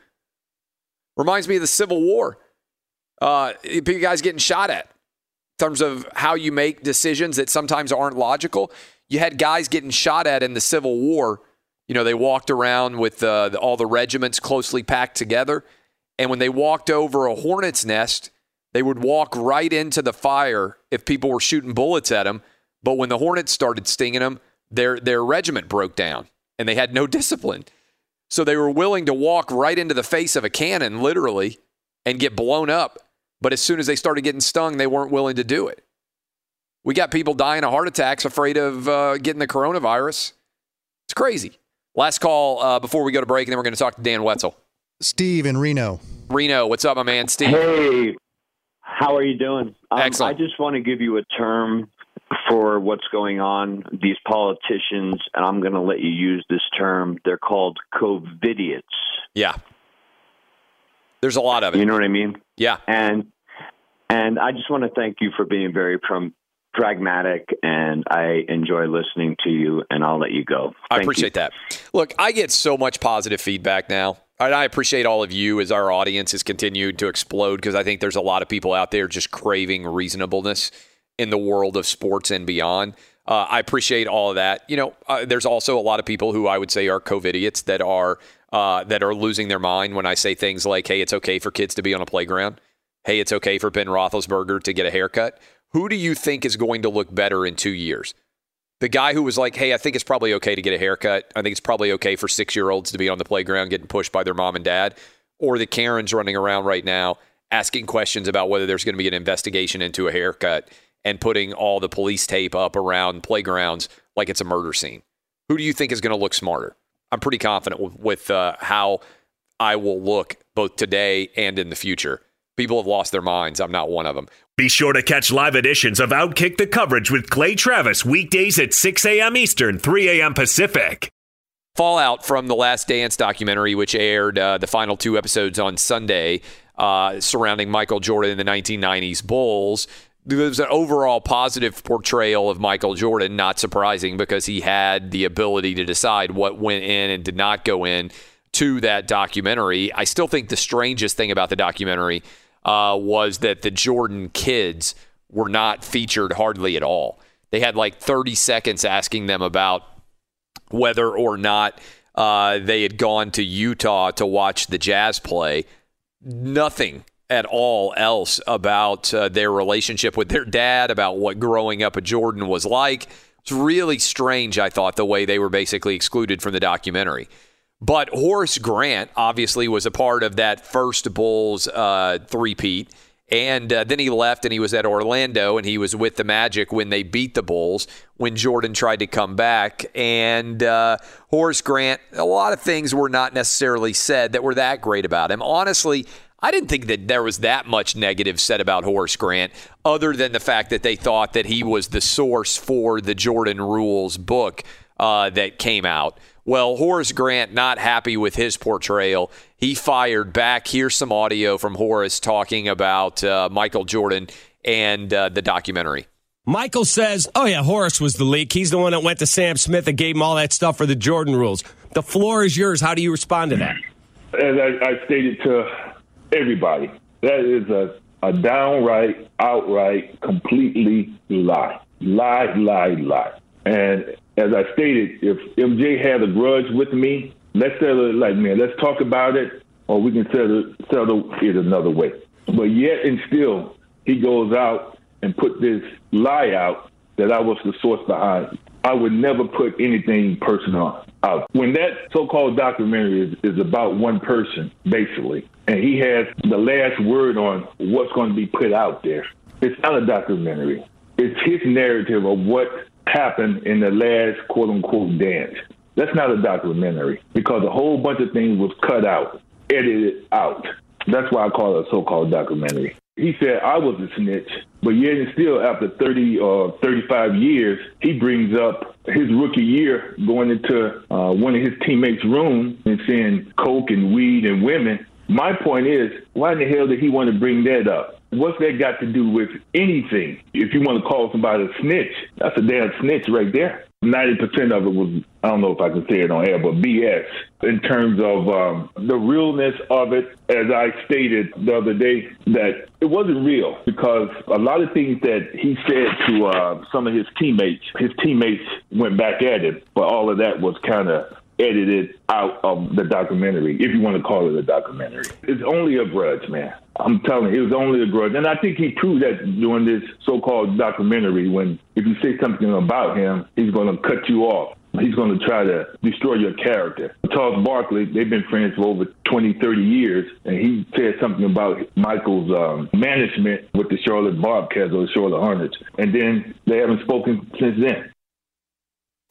Reminds me of the Civil War. Uh, you guys getting shot at in terms of how you make decisions that sometimes aren't logical. You had guys getting shot at in the Civil War. You know, they walked around with uh, all the regiments closely packed together. And when they walked over a hornet's nest, they would walk right into the fire if people were shooting bullets at them. But when the hornets started stinging them, their, their regiment broke down and they had no discipline. So they were willing to walk right into the face of a cannon, literally, and get blown up. But as soon as they started getting stung, they weren't willing to do it. We got people dying of heart attacks afraid of uh, getting the coronavirus. It's crazy. Last call uh, before we go to break, and then we're going to talk to Dan Wetzel. Steve in Reno. Reno, what's up, my man? Steve. Hey, how are you doing? Um, Excellent. I just want to give you a term for what's going on. These politicians, and I'm going to let you use this term. They're called COVIDiots. Yeah. There's a lot of it. You know what I mean? Yeah. And and I just want to thank you for being very prom- pragmatic, and I enjoy listening to you. And I'll let you go. I appreciate you. that. Look, I get so much positive feedback now. And I appreciate all of you as our audience has continued to explode because I think there's a lot of people out there just craving reasonableness in the world of sports and beyond. Uh, I appreciate all of that. You know, uh, there's also a lot of people who I would say are COVIDiots that are uh, that are losing their mind when I say things like, "Hey, it's okay for kids to be on a playground." Hey, it's okay for Ben Roethlisberger to get a haircut. Who do you think is going to look better in two years? The guy who was like, hey, I think it's probably okay to get a haircut. I think it's probably okay for six year olds to be on the playground getting pushed by their mom and dad. Or the Karens running around right now asking questions about whether there's going to be an investigation into a haircut and putting all the police tape up around playgrounds like it's a murder scene. Who do you think is going to look smarter? I'm pretty confident with, with uh, how I will look both today and in the future. People have lost their minds. I'm not one of them. Be sure to catch live editions of Outkick the Coverage with Clay Travis weekdays at 6 a.m. Eastern, 3 a.m. Pacific. Fallout from the Last Dance documentary, which aired uh, the final two episodes on Sunday, uh, surrounding Michael Jordan in the 1990s Bulls. There was an overall positive portrayal of Michael Jordan, not surprising because he had the ability to decide what went in and did not go in to that documentary. I still think the strangest thing about the documentary uh, was that the Jordan kids were not featured hardly at all. They had like 30 seconds asking them about whether or not uh, they had gone to Utah to watch the Jazz play. Nothing at all else about uh, their relationship with their dad, about what growing up a Jordan was like. It's really strange, I thought, the way they were basically excluded from the documentary. But Horace Grant obviously was a part of that first Bulls uh, three-peat. And uh, then he left and he was at Orlando and he was with the Magic when they beat the Bulls when Jordan tried to come back. And uh, Horace Grant, a lot of things were not necessarily said that were that great about him. Honestly, I didn't think that there was that much negative said about Horace Grant, other than the fact that they thought that he was the source for the Jordan Rules book uh, that came out. Well, Horace Grant, not happy with his portrayal, he fired back. Here's some audio from Horace talking about uh, Michael Jordan and uh, the documentary. Michael says, Oh, yeah, Horace was the leak. He's the one that went to Sam Smith and gave him all that stuff for the Jordan rules. The floor is yours. How do you respond to that? As I, I stated to everybody, that is a, a downright, outright, completely lie. Lie, lie, lie. And as I stated, if MJ had a grudge with me, let's settle it like man. Let's talk about it, or we can settle settle it another way. But yet and still, he goes out and put this lie out that I was the source behind. I would never put anything personal out. When that so-called documentary is, is about one person, basically, and he has the last word on what's going to be put out there, it's not a documentary. It's his narrative of what happened in the last quote unquote dance. That's not a documentary because a whole bunch of things was cut out, edited out. That's why I call it a so called documentary. He said I was a snitch, but yet and still after 30 or 35 years, he brings up his rookie year going into uh, one of his teammates' room and seeing coke and weed and women. My point is, why in the hell did he want to bring that up? What's that got to do with anything? If you want to call somebody a snitch, that's a damn snitch right there. 90% of it was, I don't know if I can say it on air, but BS in terms of um, the realness of it. As I stated the other day, that it wasn't real because a lot of things that he said to uh, some of his teammates, his teammates went back at him, but all of that was kind of edited out of the documentary, if you want to call it a documentary. It's only a grudge, man. I'm telling you, it was only a grudge. And I think he proved that during this so called documentary when if you say something about him, he's going to cut you off. he's going to try to destroy your character. Charles Barkley, they've been friends for over 20, 30 years, and he said something about Michael's um, management with the Charlotte Bobcats or the Charlotte Hornets, and then they haven't spoken since then.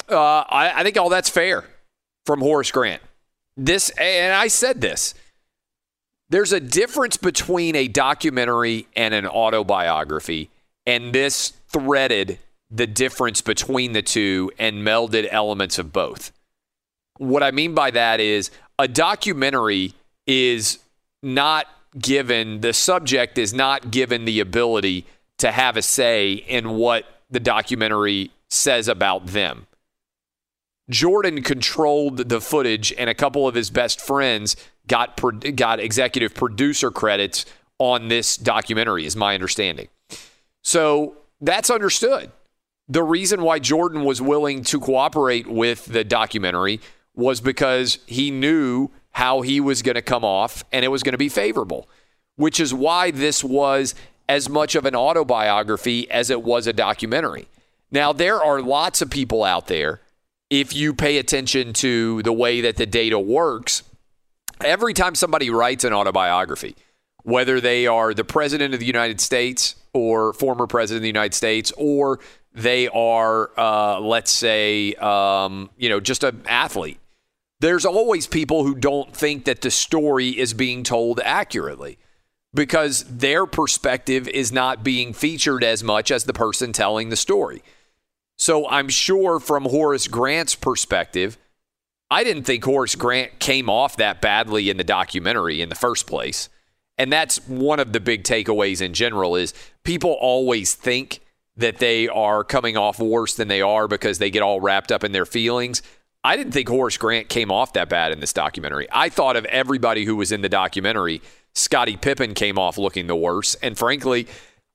Uh, I, I think all that's fair from Horace Grant. This, and I said this. There's a difference between a documentary and an autobiography, and this threaded the difference between the two and melded elements of both. What I mean by that is a documentary is not given, the subject is not given the ability to have a say in what the documentary says about them. Jordan controlled the footage, and a couple of his best friends got got executive producer credits on this documentary, is my understanding. So that's understood. The reason why Jordan was willing to cooperate with the documentary was because he knew how he was going to come off and it was going to be favorable, which is why this was as much of an autobiography as it was a documentary. Now, there are lots of people out there, if you pay attention to the way that the data works, every time somebody writes an autobiography, whether they are the president of the United States or former president of the United States or they are, uh, let's say, um, you know, just an athlete. There's always people who don't think that the story is being told accurately because their perspective is not being featured as much as the person telling the story. So I'm sure from Horace Grant's perspective, I didn't think Horace Grant came off that badly in the documentary in the first place. And that's one of the big takeaways in general is people always think that they are coming off worse than they are because they get all wrapped up in their feelings. I didn't think Horace Grant came off that bad in this documentary. I thought of everybody who was in the documentary, Scottie Pippen came off looking the worst. And frankly,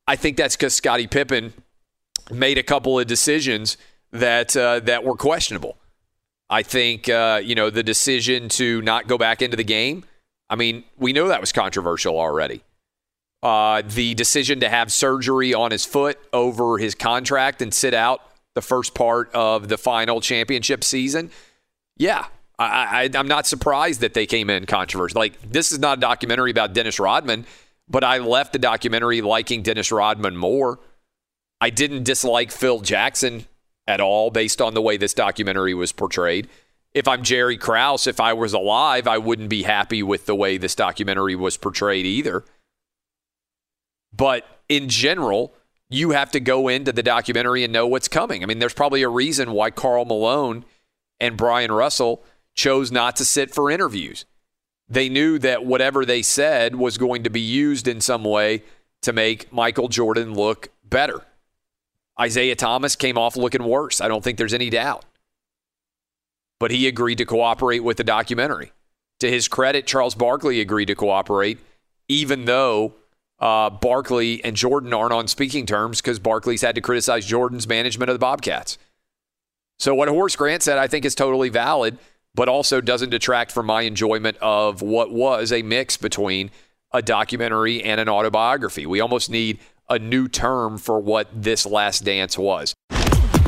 I think that's because Scottie Pippen made a couple of decisions that uh, that were questionable. I think uh, you know the decision to not go back into the game. I mean, we know that was controversial already uh, the decision to have surgery on his foot over his contract and sit out the first part of the final championship season. Yeah, I, am not surprised that they came in controversial. Like, this is not a documentary about Dennis Rodman, but I left the documentary liking Dennis Rodman more. I didn't dislike Phil Jackson at all based on the way this documentary was portrayed. If I'm Jerry Krause, if I was alive, I wouldn't be happy with the way this documentary was portrayed either. But in general, you have to go into the documentary and know what's coming. I mean, there's probably a reason why Karl Malone and Bryon Russell chose not to sit for interviews. They knew that whatever they said was going to be used in some way to make Michael Jordan look better. Isiah Thomas came off looking worse. I don't think there's any doubt. But he agreed to cooperate with the documentary. To his credit, Charles Barkley agreed to cooperate, even though uh, Barkley and Jordan aren't on speaking terms because Barkley's had to criticize Jordan's management of the Bobcats. So what Horace Grant said, I think, is totally valid, but also doesn't detract from my enjoyment of what was a mix between a documentary and an autobiography. We almost need a new term for what this last dance was.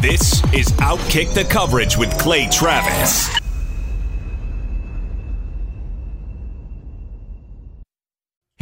This is Outkick the Coverage with Clay Travis.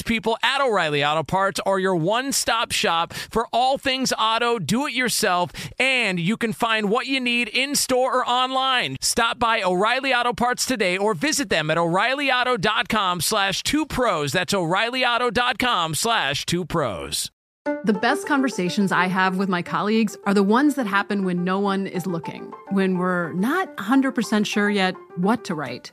tradespeople at O'Reilly Auto Parts are your one stop shop for all things auto, do it yourself, and you can find what you need in store or online. Stop by O'Reilly Auto Parts today or visit them at o'ReillyAuto.com slash two pros. That's o'ReillyAuto.com slash two pros. The best conversations I have with my colleagues are the ones that happen when no one is looking, when we're not 100% sure yet what to write.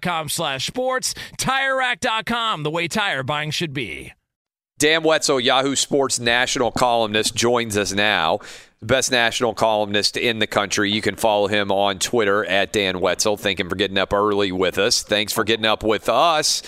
slash sports. TireRack.com, the way tire buying should be. Dan Wetzel, Yahoo Sports national columnist, joins us now. Best national columnist in the country. You can follow him on Twitter at Dan Wetzel. Thank him for getting up early with us. Thanks for getting up with us.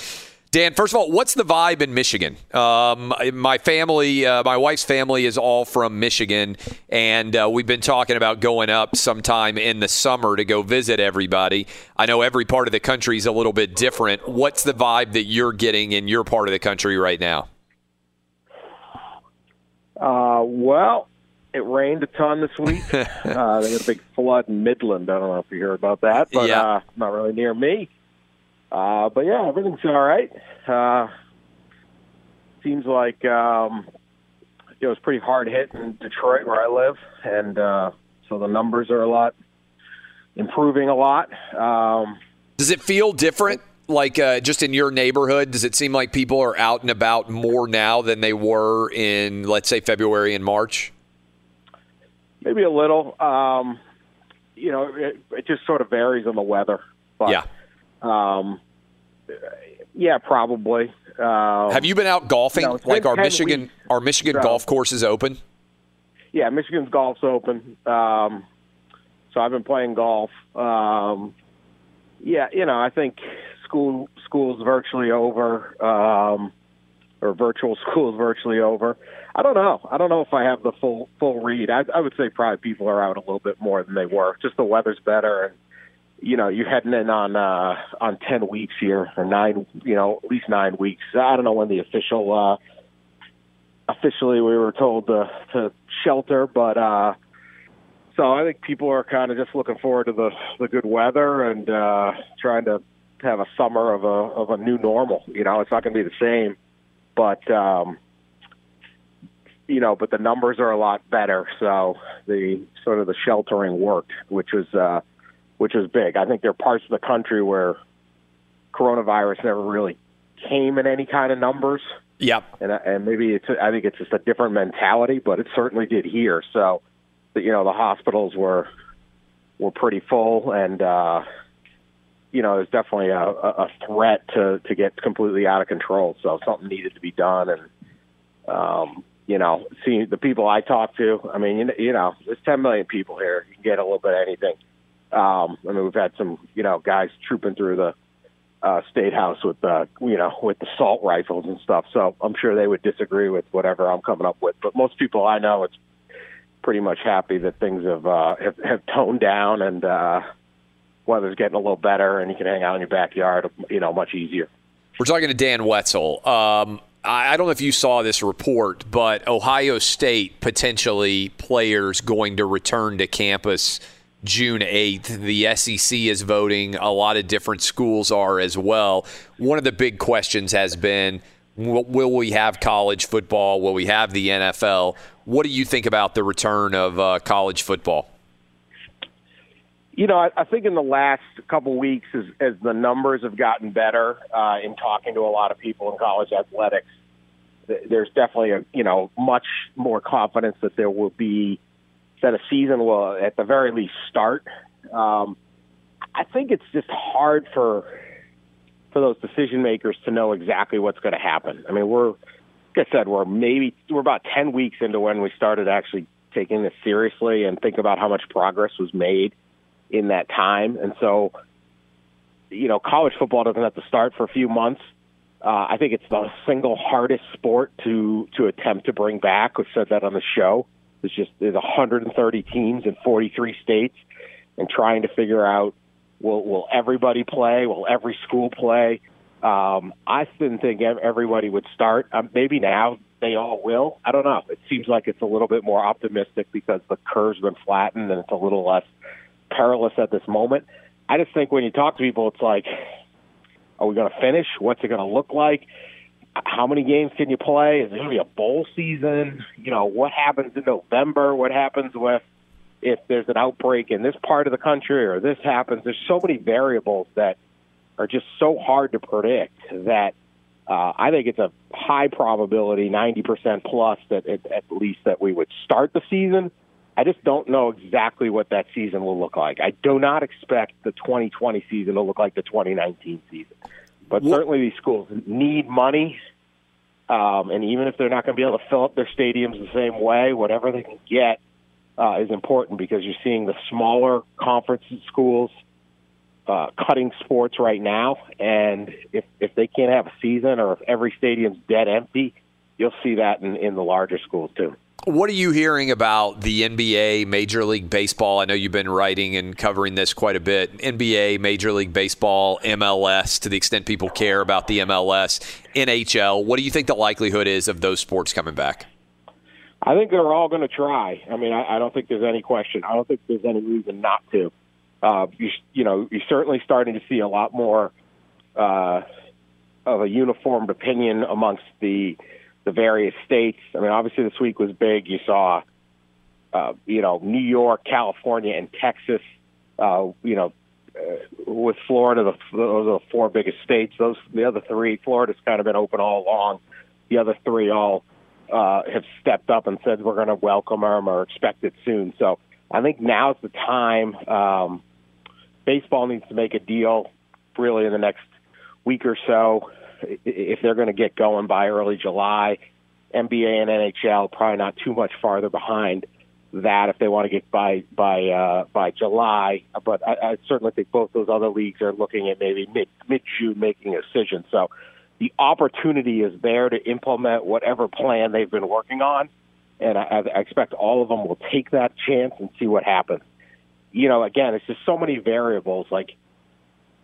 Dan, first of all, what's the vibe in Michigan? Um, my family, uh, my wife's family is all from Michigan, and uh, we've been talking about going up sometime in the summer to go visit everybody. I know every part of the country is a little bit different. What's the vibe that you're getting in your part of the country right now? Uh, well, it rained a ton this week. uh, they had a big flood in Midland. I don't know if you heard about that, but Yeah. uh, not really near me. Uh, but yeah, everything's all right. Uh, seems like um, it was pretty hard hit in Detroit, where I live, and uh, so the numbers are a lot improving a lot. Um, Does it feel different? Like uh, just in your neighborhood, does it seem like people are out and about more now than they were in, let's say, February and March? maybe a little. Um, you know, it, it just sort of varies on the weather. But, Yeah. Um, yeah, probably. Um, Have you been out golfing? no, like our Michigan, weeks. our Michigan golf is open? yeah, Michigan's golf's open. Um, so I've been playing golf. Um, yeah, you know, I think school school's virtually over, um, or virtual school's virtually over. I don't know. I don't know if I have the full full read. I, I would say probably people are out a little bit more than they were. Just the weather's better, and you know, you're heading in on uh, on ten weeks here or nine. You know, at least nine weeks. I don't know when the official. Uh, officially we were told to, to shelter, but uh, so I think people are kind of just looking forward to the the good weather and uh, trying to have a summer of a of a new normal. You know, it's not going to be the same, but um, you know, but the numbers are a lot better. So the sort of the sheltering worked, which was uh, which was big. I think there are parts of the country where coronavirus never really came in any kind of numbers Yep. and and maybe it's I think it's just a different mentality, but it certainly did here. So, you know, the hospitals were were pretty full, and uh, you know, there's definitely a, a a threat to to get completely out of control. So something needed to be done, and um, you know, seeing the people I talk to, I mean, you know, there's 10 million people here. You can get a little bit of anything. Um, I mean, we've had some, you know, guys trooping through the uh, state house with uh, you know with the assault rifles and stuff. So I'm sure they would disagree with whatever I'm coming up with. But most people I know, it's pretty much happy that things have uh, have, have toned down and uh, weather's getting a little better, and you can hang out in your backyard, you know, much easier. We're talking to Dan Wetzel. Um, I don't know if you saw this report, but Ohio State potentially players going to return to campus June 8th. The SEC is voting. A lot of different schools are as well. One of the big questions has been will we have college football? Will we have the NFL? What do you think about the return of uh, college football? You know, I, I think in the last couple weeks, as, as the numbers have gotten better, uh, in talking to a lot of people in college athletics, there's definitely a you know much more confidence that there will be that a season will at the very least start. Um, I think it's just hard for for those decision makers to know exactly what's going to happen. I mean, we're like I said, we're maybe we're about ten weeks into when we started actually taking this seriously and think about how much progress was made in that time. And so, you know, college football doesn't have to start for a few months. Uh, I think it's the single hardest sport to to attempt to bring back. We said that on the show. There's just there's 130 teams in 43 states, and trying to figure out will will everybody play? Will every school play? Um, I didn't think everybody would start. Um, maybe now they all will. I don't know. It seems like it's a little bit more optimistic because the curve's been flattened and it's a little less perilous at this moment. I just think when you talk to people, it's like, are we going to finish? What's it going to look like? How many games can you play? Is it going to be a bowl season? You know, what happens in November? What happens with if there's an outbreak in this part of the country or this happens? There's so many variables that are just so hard to predict that uh, I think it's a high probability, 90% plus, that at, at least that we would start the season I just don't know exactly what that season will look like. I do not expect the 2020 season to look like the 2019 season. But what? certainly these schools need money. Um, and even if they're not going to be able to fill up their stadiums the same way, whatever they can get uh, is important because you're seeing the smaller conference schools uh, cutting sports right now. And if, if they can't have a season or if every stadium's dead empty, you'll see that in, in the larger schools too. What are you hearing about the NBA, Major League Baseball? I know you've been writing and covering this quite a bit. NBA, Major League Baseball, MLS, to the extent people care about the MLS, NHL. What do you think the likelihood is of those sports coming back? I think they're all going to try. I mean, I, I don't think there's any question. I don't think there's any reason not to. Uh, you, you know, you're certainly starting to see a lot more uh, of a uniformed opinion amongst the the various states. I mean, obviously this week was big. You saw, uh, you know, New York, California, and Texas. Uh, you know, uh, with Florida, the, those are the four biggest states. Those the other three, Florida's kind of been open all along. The other three all uh, have stepped up and said we're going to welcome them or expect it soon. So I think now's the time. Um, baseball needs to make a deal really in the next week or so if they're going to get going by early July, NBA and NHL probably not too much farther behind that if they want to get by by uh, by July. But I, I certainly think both those other leagues are looking at maybe mid mid June making a decision. So the opportunity is there to implement whatever plan they've been working on, and I, I expect all of them will take that chance and see what happens. You know, again, it's just so many variables. Like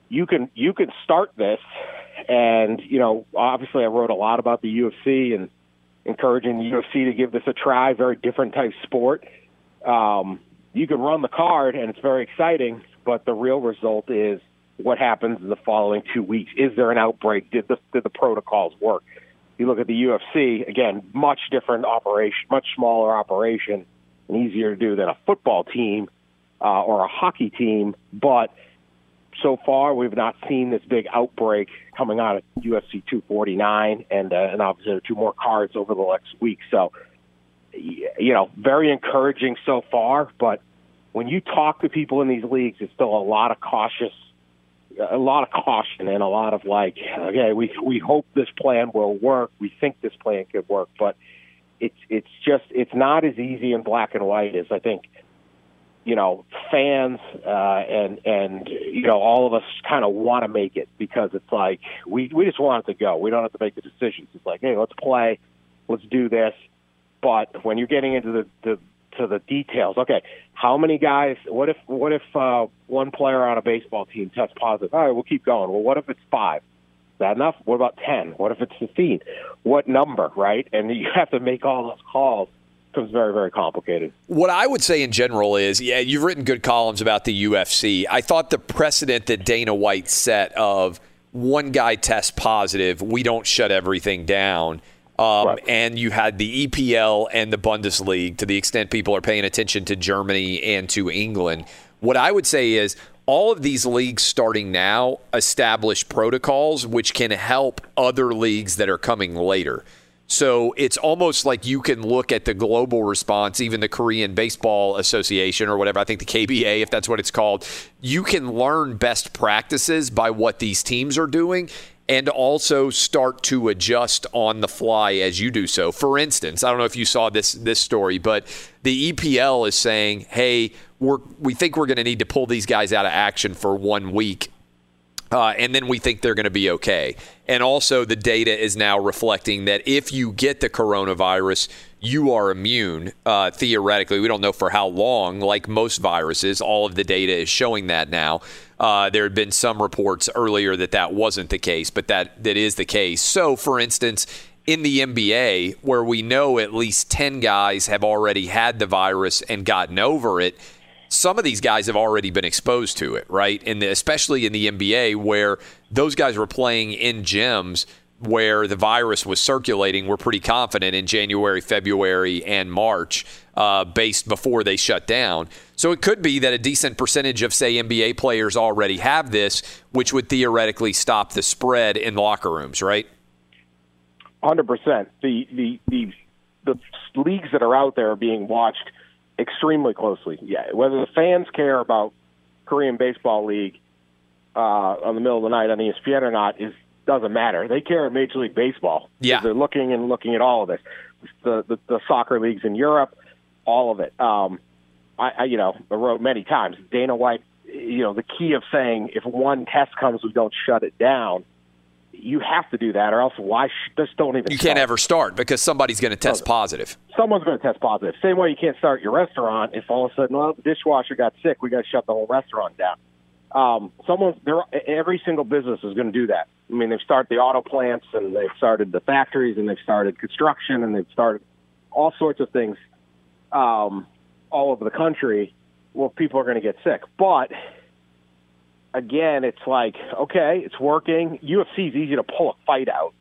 you can you can start this and, you know, obviously I wrote a lot about the UFC and encouraging the UFC to give this a try, very different type sport. Um, you can run the card and it's very exciting, but the real result is what happens in the following two weeks. Is there an outbreak? Did the, did the protocols work? You look at the UFC, again, much different operation, much smaller operation, and easier to do than a football team uh, or a hockey team, but – so far, we've not seen this big outbreak coming out of UFC 249, and uh, and obviously there are two more cards over the next week. So, you know, very encouraging so far. But when you talk to people in these leagues, it's still a lot of cautious, a lot of caution, and a lot of like, okay, we we hope this plan will work. We think this plan could work, but it's it's just it's not as easy in black and white as I think you know, fans uh, and and you know all of us kind of want to make it because it's like we we just want it to go. We don't have to make the decisions. It's like, hey, let's play, let's do this. But when you're getting into the, the to the details, okay, how many guys? What if what if uh, one player on a baseball team tests positive? All right, we'll keep going. Well, what if it's five? Is that enough? What about ten? What if it's fifteen? What number? Right? And you have to make all those calls becomes very, very complicated. What I would say in general is, yeah, you've written good columns about the UFC. I thought the precedent that Dana White set of one guy tests positive, we don't shut everything down. Um, right. And you had the EPL and the Bundesliga to the extent people are paying attention to Germany and to England. What I would say is all of these leagues starting now establish protocols which can help other leagues that are coming later. So it's almost like you can look at the global response, even the Korean Baseball Association or whatever, I think the KBA, if that's what it's called. You can learn best practices by what these teams are doing and also start to adjust on the fly as you do so. For instance, I don't know if you saw this this story, but the EPL is saying, "Hey, we're we think we're going to need to pull these guys out of action for one week uh, and then we think they're going to be okay. And also, the data is now reflecting that if you get the coronavirus, you are immune uh, theoretically. We don't know for how long, like most viruses. All of the data is showing that now. Uh, there had been some reports earlier that that wasn't the case, but that, that is the case. So, for instance, in the NBA, where we know at least 10 guys have already had the virus and gotten over it some of these guys have already been exposed to it, right? And especially in the NBA, where those guys were playing in gyms where the virus was circulating, we're pretty confident in January, February, and March, uh, based before they shut down. So it could be that a decent percentage of, say, NBA players already have this, which would theoretically stop the spread in locker rooms, right? Hundred percent. The the the the leagues that are out there are being watched extremely closely. Yeah, whether the fans care about Korean Baseball League uh, on the middle of the night on ESPN or not is doesn't matter. They care at Major League Baseball. Yeah, they're looking and looking at all of this. The the, the soccer leagues in Europe, all of it. Um, I, I you know I wrote many times. Dana White, you know, the key of saying if one test comes, we don't shut it down you have to do that, or else why sh- just don't even. You start. can't ever start because somebody's going to test positive. Someone's going to test positive. Same way you can't start your restaurant if all of a sudden, well, the dishwasher got sick, we got to shut the whole restaurant down. Um, someone, there, every single business is going to do that. I mean, they've started the auto plants, and they've started the factories, and they've started construction, and they've started all sorts of things um, all over the country. Well, people are going to get sick, but again, it's like, okay, it's working. UFC is easy to pull a fight out.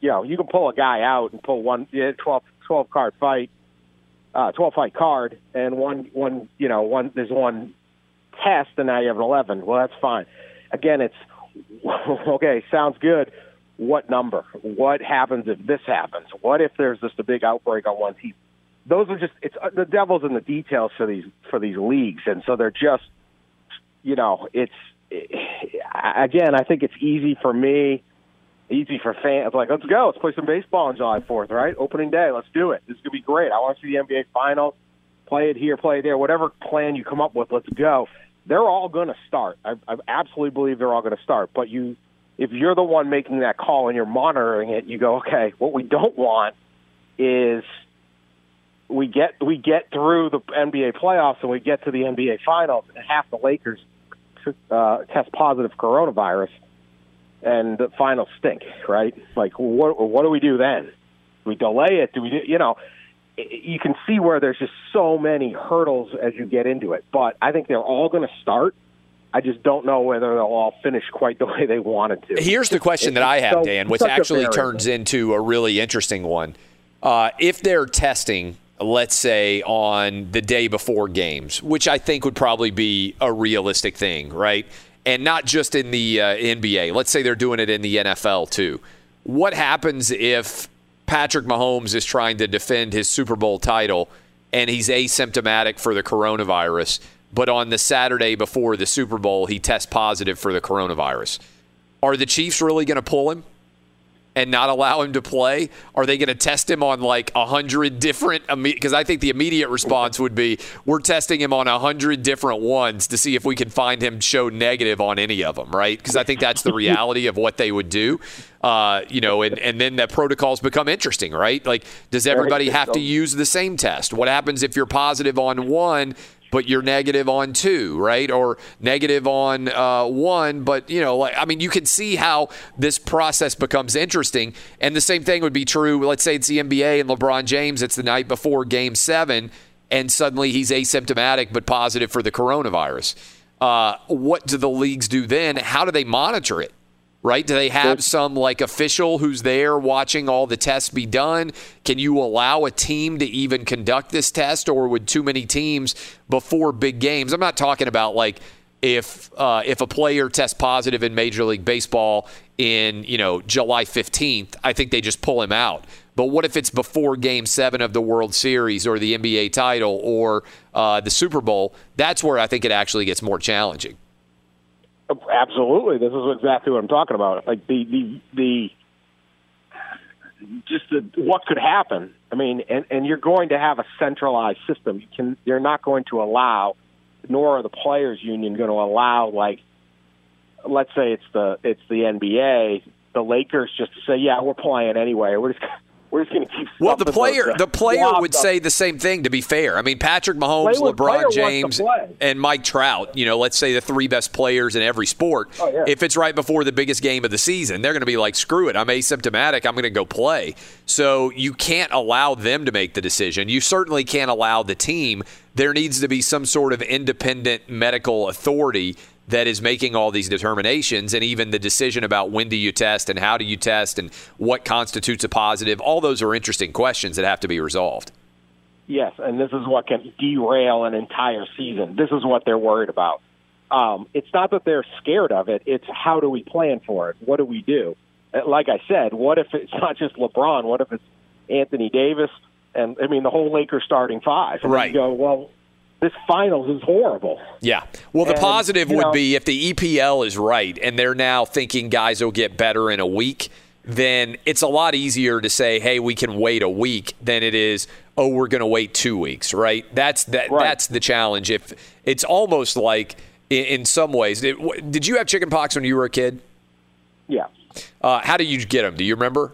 You know, you can pull a guy out and pull one yeah, 12, 12 card fight, uh, 12 fight card, and one, one, you know, one, there's one test, and now you have an 11. Well, that's fine. Again, it's, okay, sounds good. What number? What happens if this happens? What if there's just a big outbreak on one team? Those are just, it's uh, the devil's in the details for these, for these leagues. And so they're just, you know, it's again, I think it's easy for me, easy for fans. Like, let's go, let's play some baseball on July Fourth, right? Opening day, let's do it. This is gonna be great. I want to see the NBA Finals. Play it here, play it there. Whatever plan you come up with, let's go. They're all going to start. I, I absolutely believe they're all going to start. But you, if you're the one making that call and you're monitoring it, you go, okay. What we don't want is we get we get through the NBA playoffs and we get to the NBA finals and half the Lakers uh, test positive coronavirus and the finals stink, right? Like what what do we do then? Do we delay it? Do we do, you know, you can see where there's just so many hurdles as you get into it. But I think they're all going to start. I just don't know whether they'll all finish quite the way they wanted to. Here's the question that I have, so, Dan, which actually turns into a really interesting one. Uh, if they're testing let's say on the day before games, which I think would probably be a realistic thing, right? And not just in the uh, NBA. Let's say they're doing it in the NFL too. What happens if Patrick Mahomes is trying to defend his Super Bowl title and he's asymptomatic for the coronavirus, but on the Saturday before the Super Bowl he tests positive for the coronavirus? Are the Chiefs really going to pull him? And not allow him to play? Are they going to test him on like a hundred different? Because I think the immediate response would be we're testing him on a hundred different ones to see if we can find him show negative on any of them, right? Because I think that's the reality of what they would do. Uh, you know, and, and then the protocols become interesting, right? Like, does everybody have to use the same test? What happens if you're positive on one? But you're negative on two, right? Or negative on uh, one, but you know, like I mean, you can see how this process becomes interesting. And the same thing would be true. Let's say it's the NBA and LeBron James. It's the night before Game Seven, and suddenly he's asymptomatic but positive for the coronavirus. Uh, what do the leagues do then? How do they monitor it? Right? Do they have some like official who's there watching all the tests be done? Can you allow a team to even conduct this test, or would too many teams before big games? I'm not talking about like if uh, if a player tests positive in Major League Baseball in you know July 15th, I think they just pull him out. But what if it's before Game Seven of the World Series or the NBA title or uh, the Super Bowl? That's where I think it actually gets more challenging. Absolutely, this is exactly what I'm talking about. Like the the the just the, what could happen. I mean, and and you're going to have a centralized system. You can you're not going to allow, nor are the players' union going to allow like, let's say it's the it's the NBA, the Lakers just say, yeah, we're playing anyway. We're just we're just going to keep. Well, the player, uh, the player would say the same thing. To be fair, I mean, Patrick Mahomes, Player- player LeBron to James, and Mike Trout. You know, let's say the three best players in every sport. Oh, yeah. If it's right before the biggest game of the season, they're going to be like, "Screw it, I'm asymptomatic. I'm going to go play." So you can't allow them to make the decision. You certainly can't allow the team. There needs to be some sort of independent medical authority that is making all these determinations and even the decision about when do you test and how do you test and what constitutes a positive all those are interesting questions that have to be resolved Yes, and this is what can derail an entire season. This is what they're worried about. Um, it's not that they're scared of it; it's how do we plan for it? What do we do? Uh, Like I said, what if it's not just LeBron? What if it's Anthony Davis? And I mean, the whole Lakers starting five. And Right. You go, well, this finals is horrible. Yeah. Well, the And, positive would know- be if the EPL is right and they're now thinking guys will get better in a week, then it's a lot easier to say, "Hey, we can wait a week" than it is, "Oh, we're going to wait 2 weeks," right? That's that that's the challenge. If it's almost like in, some ways, did, did you have chickenpox when you were a kid? Yeah. Uh, how did you get them? Do you remember?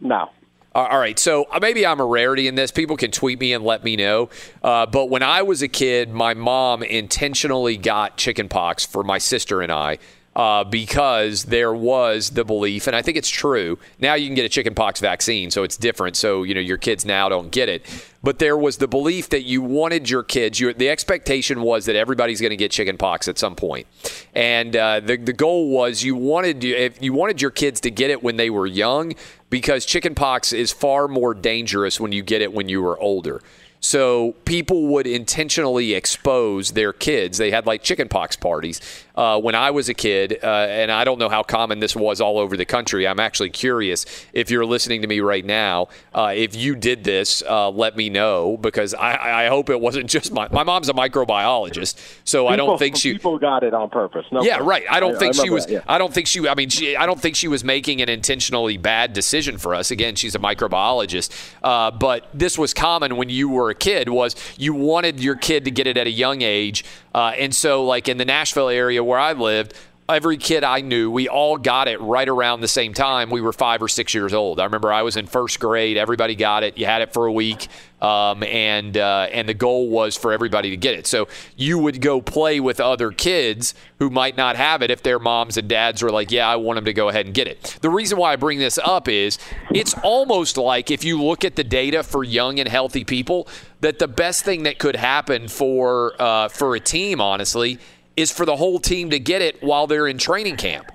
No. Uh, all right, so uh, maybe I'm a rarity in this. People can tweet me and let me know. Uh, but when I was a kid, my mom intentionally got chickenpox for my sister and I uh, because there was the belief, and I think it's true. Now you can get a chickenpox vaccine, so it's different. So you know your kids now don't get it. But there was the belief that you wanted your kids. Your, the expectation was that everybody's going to get chickenpox at some point, and uh, the the goal was you wanted if you wanted your kids to get it when they were young because chickenpox is far more dangerous when you get it when you were older. So people would intentionally expose their kids. They had like chickenpox parties uh, when I was a kid, uh, and I don't know how common this was all over the country. I'm actually curious if you're listening to me right now. Uh, if you did this, uh, let me know because I, I hope it wasn't just my my mom's a microbiologist, so I don't think she people got it on purpose. No yeah, question. right. I don't think she was. that, yeah. I don't think she. I mean, she, I don't think she was making an intentionally bad decision for us. Again, she's a microbiologist. Uh, but this was common when you were a kid. Was you wanted your kid to get it at a young age, uh, and so like in the Nashville area where I lived. Every kid I knew, we all got it right around the same time. We were five or six years old. I remember I was in first grade. Everybody got it. You had it for a week, um, and uh, and the goal was for everybody to get it. So you would go play with other kids who might not have it if their moms and dads were like, "Yeah, I want them to go ahead and get it." The reason why I bring this up is it's almost like if you look at the data for young and healthy people, that the best thing that could happen for uh, for a team, honestly, is for the whole team to get it while they're in training camp.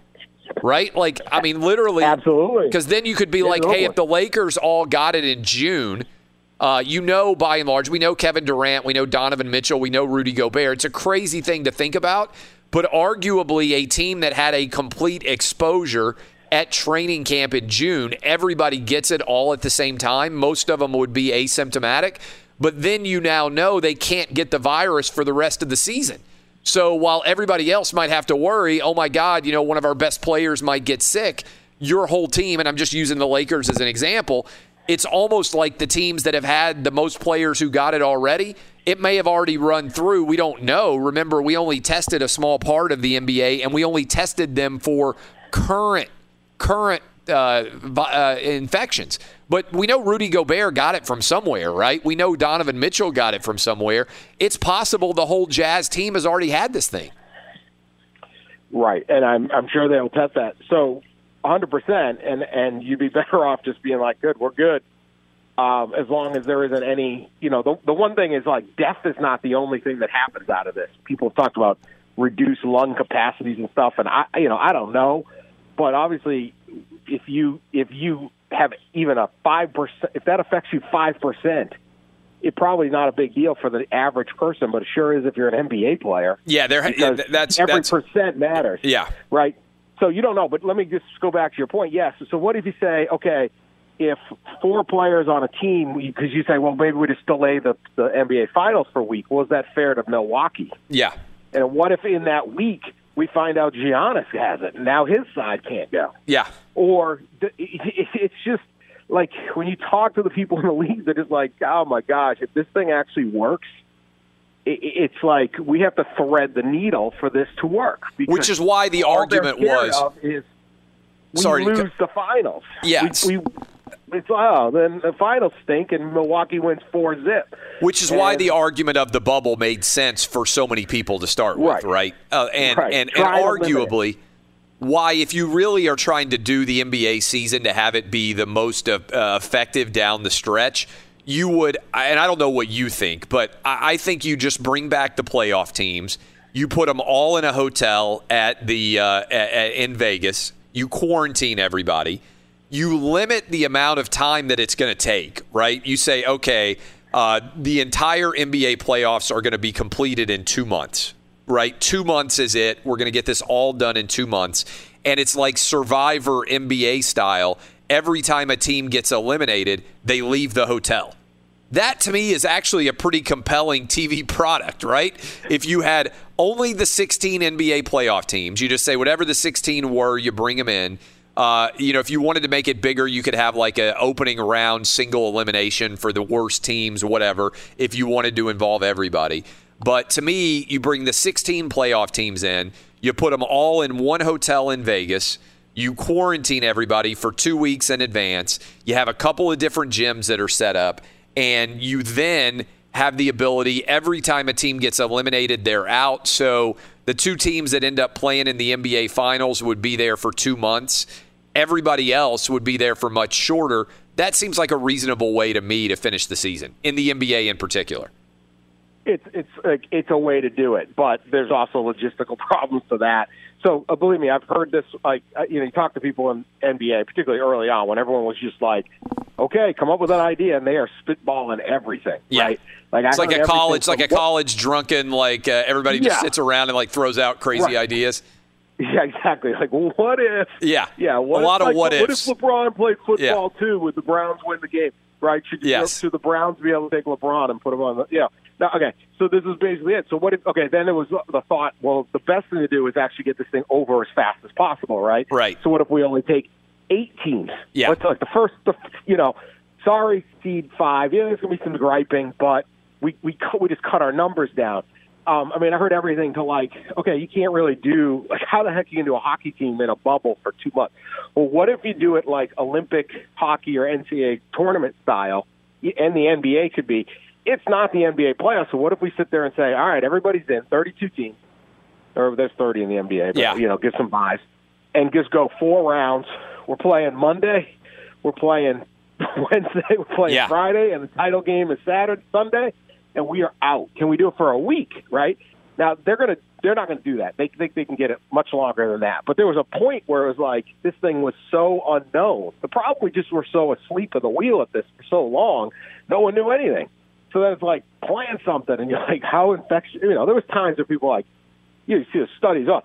Right? Like, I mean, literally. Absolutely. Because then you could be like, hey, if the Lakers all got it in June, uh, you know, by and large, we know Kevin Durant, we know Donovan Mitchell, we know Rudy Gobert. It's a crazy thing to think about, but arguably a team that had a complete exposure at training camp in June, everybody gets it all at the same time. Most of them would be asymptomatic, but then you now know they can't get the virus for the rest of the season. So while everybody else might have to worry, oh my God, you know, one of our best players might get sick, your whole team, and I'm just using the Lakers as an example, it's almost like the teams that have had the most players who got it already, it may have already run through. We don't know. Remember, we only tested a small part of the NBA, and we only tested them for current current uh, uh, infections. But we know Rudy Gobert got it from somewhere, right? We know Donovan Mitchell got it from somewhere. It's possible the whole Jazz team has already had this thing. Right, and I'm I'm sure they'll test that. So 100%, and and you'd be better off just being like, good, we're good. Um, as long as there isn't any, you know, the the one thing is like death is not the only thing that happens out of this. People have talked about reduced lung capacities and stuff, and I, you know, I don't know, but obviously, if you if you have even a five percent, if that affects you five percent, it probably not a big deal for the average person, but it sure is if you're an NBA player. Yeah, there. Yeah, that's every that's, percent matters. Yeah, right. So you don't know, but let me just go back to your point. Yes. So what if you say, okay, if four players on a team, because you say, well, maybe we just delay the the NBA Finals for a week. Well, that fair to Milwaukee? Yeah. And what if in that week we find out Giannis has it, and now his side can't go? Yeah. Or it's just like when you talk to the people in the league, they're just like, oh my gosh, if this thing actually works, it's like we have to thread the needle for this to work. Which is why the argument was is we sorry, lose the finals. Yes. We, we, it's oh, then the finals stink and Milwaukee wins four zip. Which is and, why the argument of the bubble made sense for so many people to start with, right? right? Uh, and, right. and and Try arguably why, if you really are trying to do the NBA season to have it be the most uh, effective down the stretch, you would, and I don't know what you think, but I think you just bring back the playoff teams. You put them all in a hotel at the uh, at, in Vegas. You quarantine everybody. You limit the amount of time that it's going to take. Right? You say, okay, uh, the entire NBA playoffs are going to be completed in two months. Right? Two months is it. We're going to get this all done in two months, and it's like Survivor NBA style. Every time a team gets eliminated, they leave the hotel. That to me is actually a pretty compelling TV product, right? If you had only the 16 NBA playoff teams, you just say whatever the 16 were, you bring them in. Uh, you know, if you wanted to make it bigger, you could have like a opening round single elimination for the worst teams, whatever. If you wanted to involve everybody, but to me, you bring the 16 playoff teams in, you put them all in one hotel in Vegas. You quarantine everybody for two weeks in advance. You have a couple of different gyms that are set up and you then have the ability every time a team gets eliminated, they're out. So the two teams that end up playing in the NBA Finals would be there for two months. Everybody else would be there for much shorter. That seems like a reasonable way to me to finish the season in the NBA in particular. It's it's like it's a way to do it, but there's also logistical problems to that. So uh, believe me, I've heard this. Like uh, you know, you talk to people in NBA, particularly early on, when everyone was just like, "Okay, come up with an idea," and they are spitballing everything. Yeah. Right? Like it's I like a college, like a from- college drunken, like uh, everybody just Yeah. sits around and like throws out crazy Right. ideas. Yeah, exactly. Like, what if? Yeah, Yeah, what a lot if, of like, what What ifs. if LeBron played football too? Would the Browns win the game? Right? Should Yes. should the Browns be able to take LeBron and put him on the? Yeah. Now, okay. So this is basically it. So what? If, okay. Then it was the thought. Well, the best thing to do is actually get this thing over as fast as possible. Right. Right. So what if we only take eight teams? Yeah. Let's like the first. The, you know, sorry, seed five. Yeah, there's gonna be some griping, but we we cut, we just cut our numbers down. Um, I mean, I heard everything to like, okay, you can't really do like how the heck you can do a hockey team in a bubble for two months? Well, what if you do it like Olympic hockey or NCAA tournament style, and the NBA could be? It's not the NBA playoffs. So what if we sit there and say, all right, everybody's in, 32 teams, or there's 30 in the NBA, but Yeah. you know, get some buys, and just go four rounds. We're playing Monday, we're playing Wednesday, we're playing Yeah. Friday, and the title game is Saturday, Sunday, and we are out. Can we do it for a week? Right now, they're gonna they're not going to do that. They think they can get it much longer than that. But there was a point where it was like this thing was so unknown. The problem we just were so asleep at the wheel at this for so long, no one knew anything. So then it's like plan something, and you're like, how infectious? You know, there was times where people were like, you see the studies. Oh,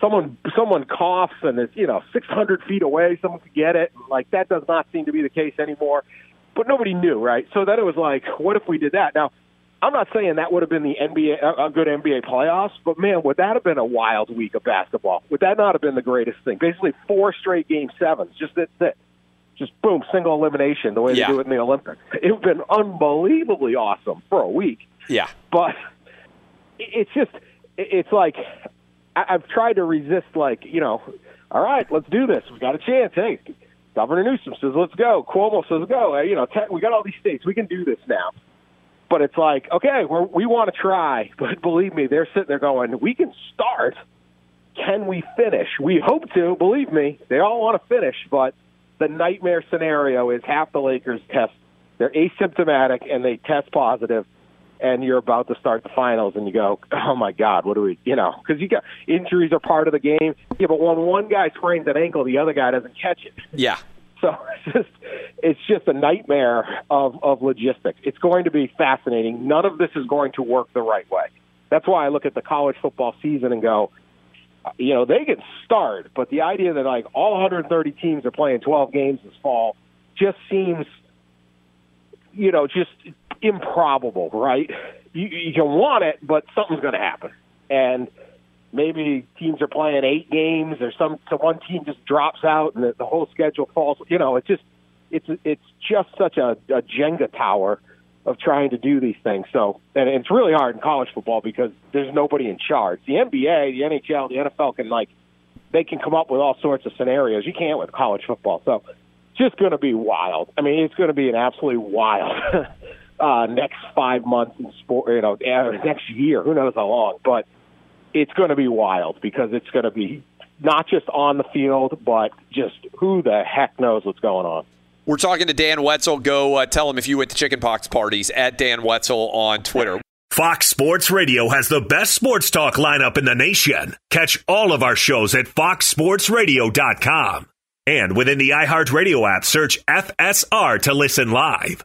someone someone coughs and it's you know 600 feet away, someone could get it. Like that does not seem to be the case anymore. But nobody knew, right? So then it was like, what if we did that? Now, I'm not saying that would have been the NBA a good NBA playoffs, but man, would that have been a wild week of basketball? Would that not have been the greatest thing? Basically, four straight game sevens, just that's it, just boom, single elimination, the way Yeah. they do it in the Olympics. It would have been unbelievably awesome for a week. Yeah. But it's just, it's like I've tried to resist, like you know, all right, let's do this. We got a chance. Hey, Governor Newsom says let's go. Cuomo says go. Uh, you know, we got all these states. We can do this now. But it's like, okay, we're, we want to try, but believe me, they're sitting there going, we can start. Can we finish? We hope to. Believe me, they all want to finish, but the nightmare scenario is half the Lakers test. They're asymptomatic and they test positive, and you're about to start the finals, and you go, oh my God, what do we, you know? Because you got injuries are part of the game. Yeah, but when one guy sprains an ankle, the other guy doesn't catch it. Yeah. So it's just it's just a nightmare of, of logistics. It's going to be fascinating. None of this is going to work the right way. That's why I look at the college football season and go, you know, they can start, but the idea that like all 130 teams are playing 12 games this fall just seems, you know, just improbable, right? You, you can want it, but something's going to happen, and maybe teams are playing eight games, or some so one team just drops out, and the, the whole schedule falls. You know, it's just it's it's just such a, a Jenga tower of trying to do these things. So, and it's really hard in college football because there's nobody in charge. The NBA, the NHL, the NFL can like they can come up with all sorts of scenarios. You can't with college football. So, it's just going to be wild. I mean, it's going to be an absolutely wild uh, next five months in sport. You know, uh, next year. Who knows how long? But it's going to be wild because it's going to be not just on the field, but just who the heck knows what's going on. We're talking to Dan Wetzel. Go uh, tell him if you went to chickenpox parties at Dan Wetzel on Twitter. Fox Sports Radio has the best sports talk lineup in the nation. Catch all of our shows at foxsportsradio.com. And within the iHeartRadio app, search FSR to listen live.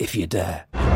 if you dare.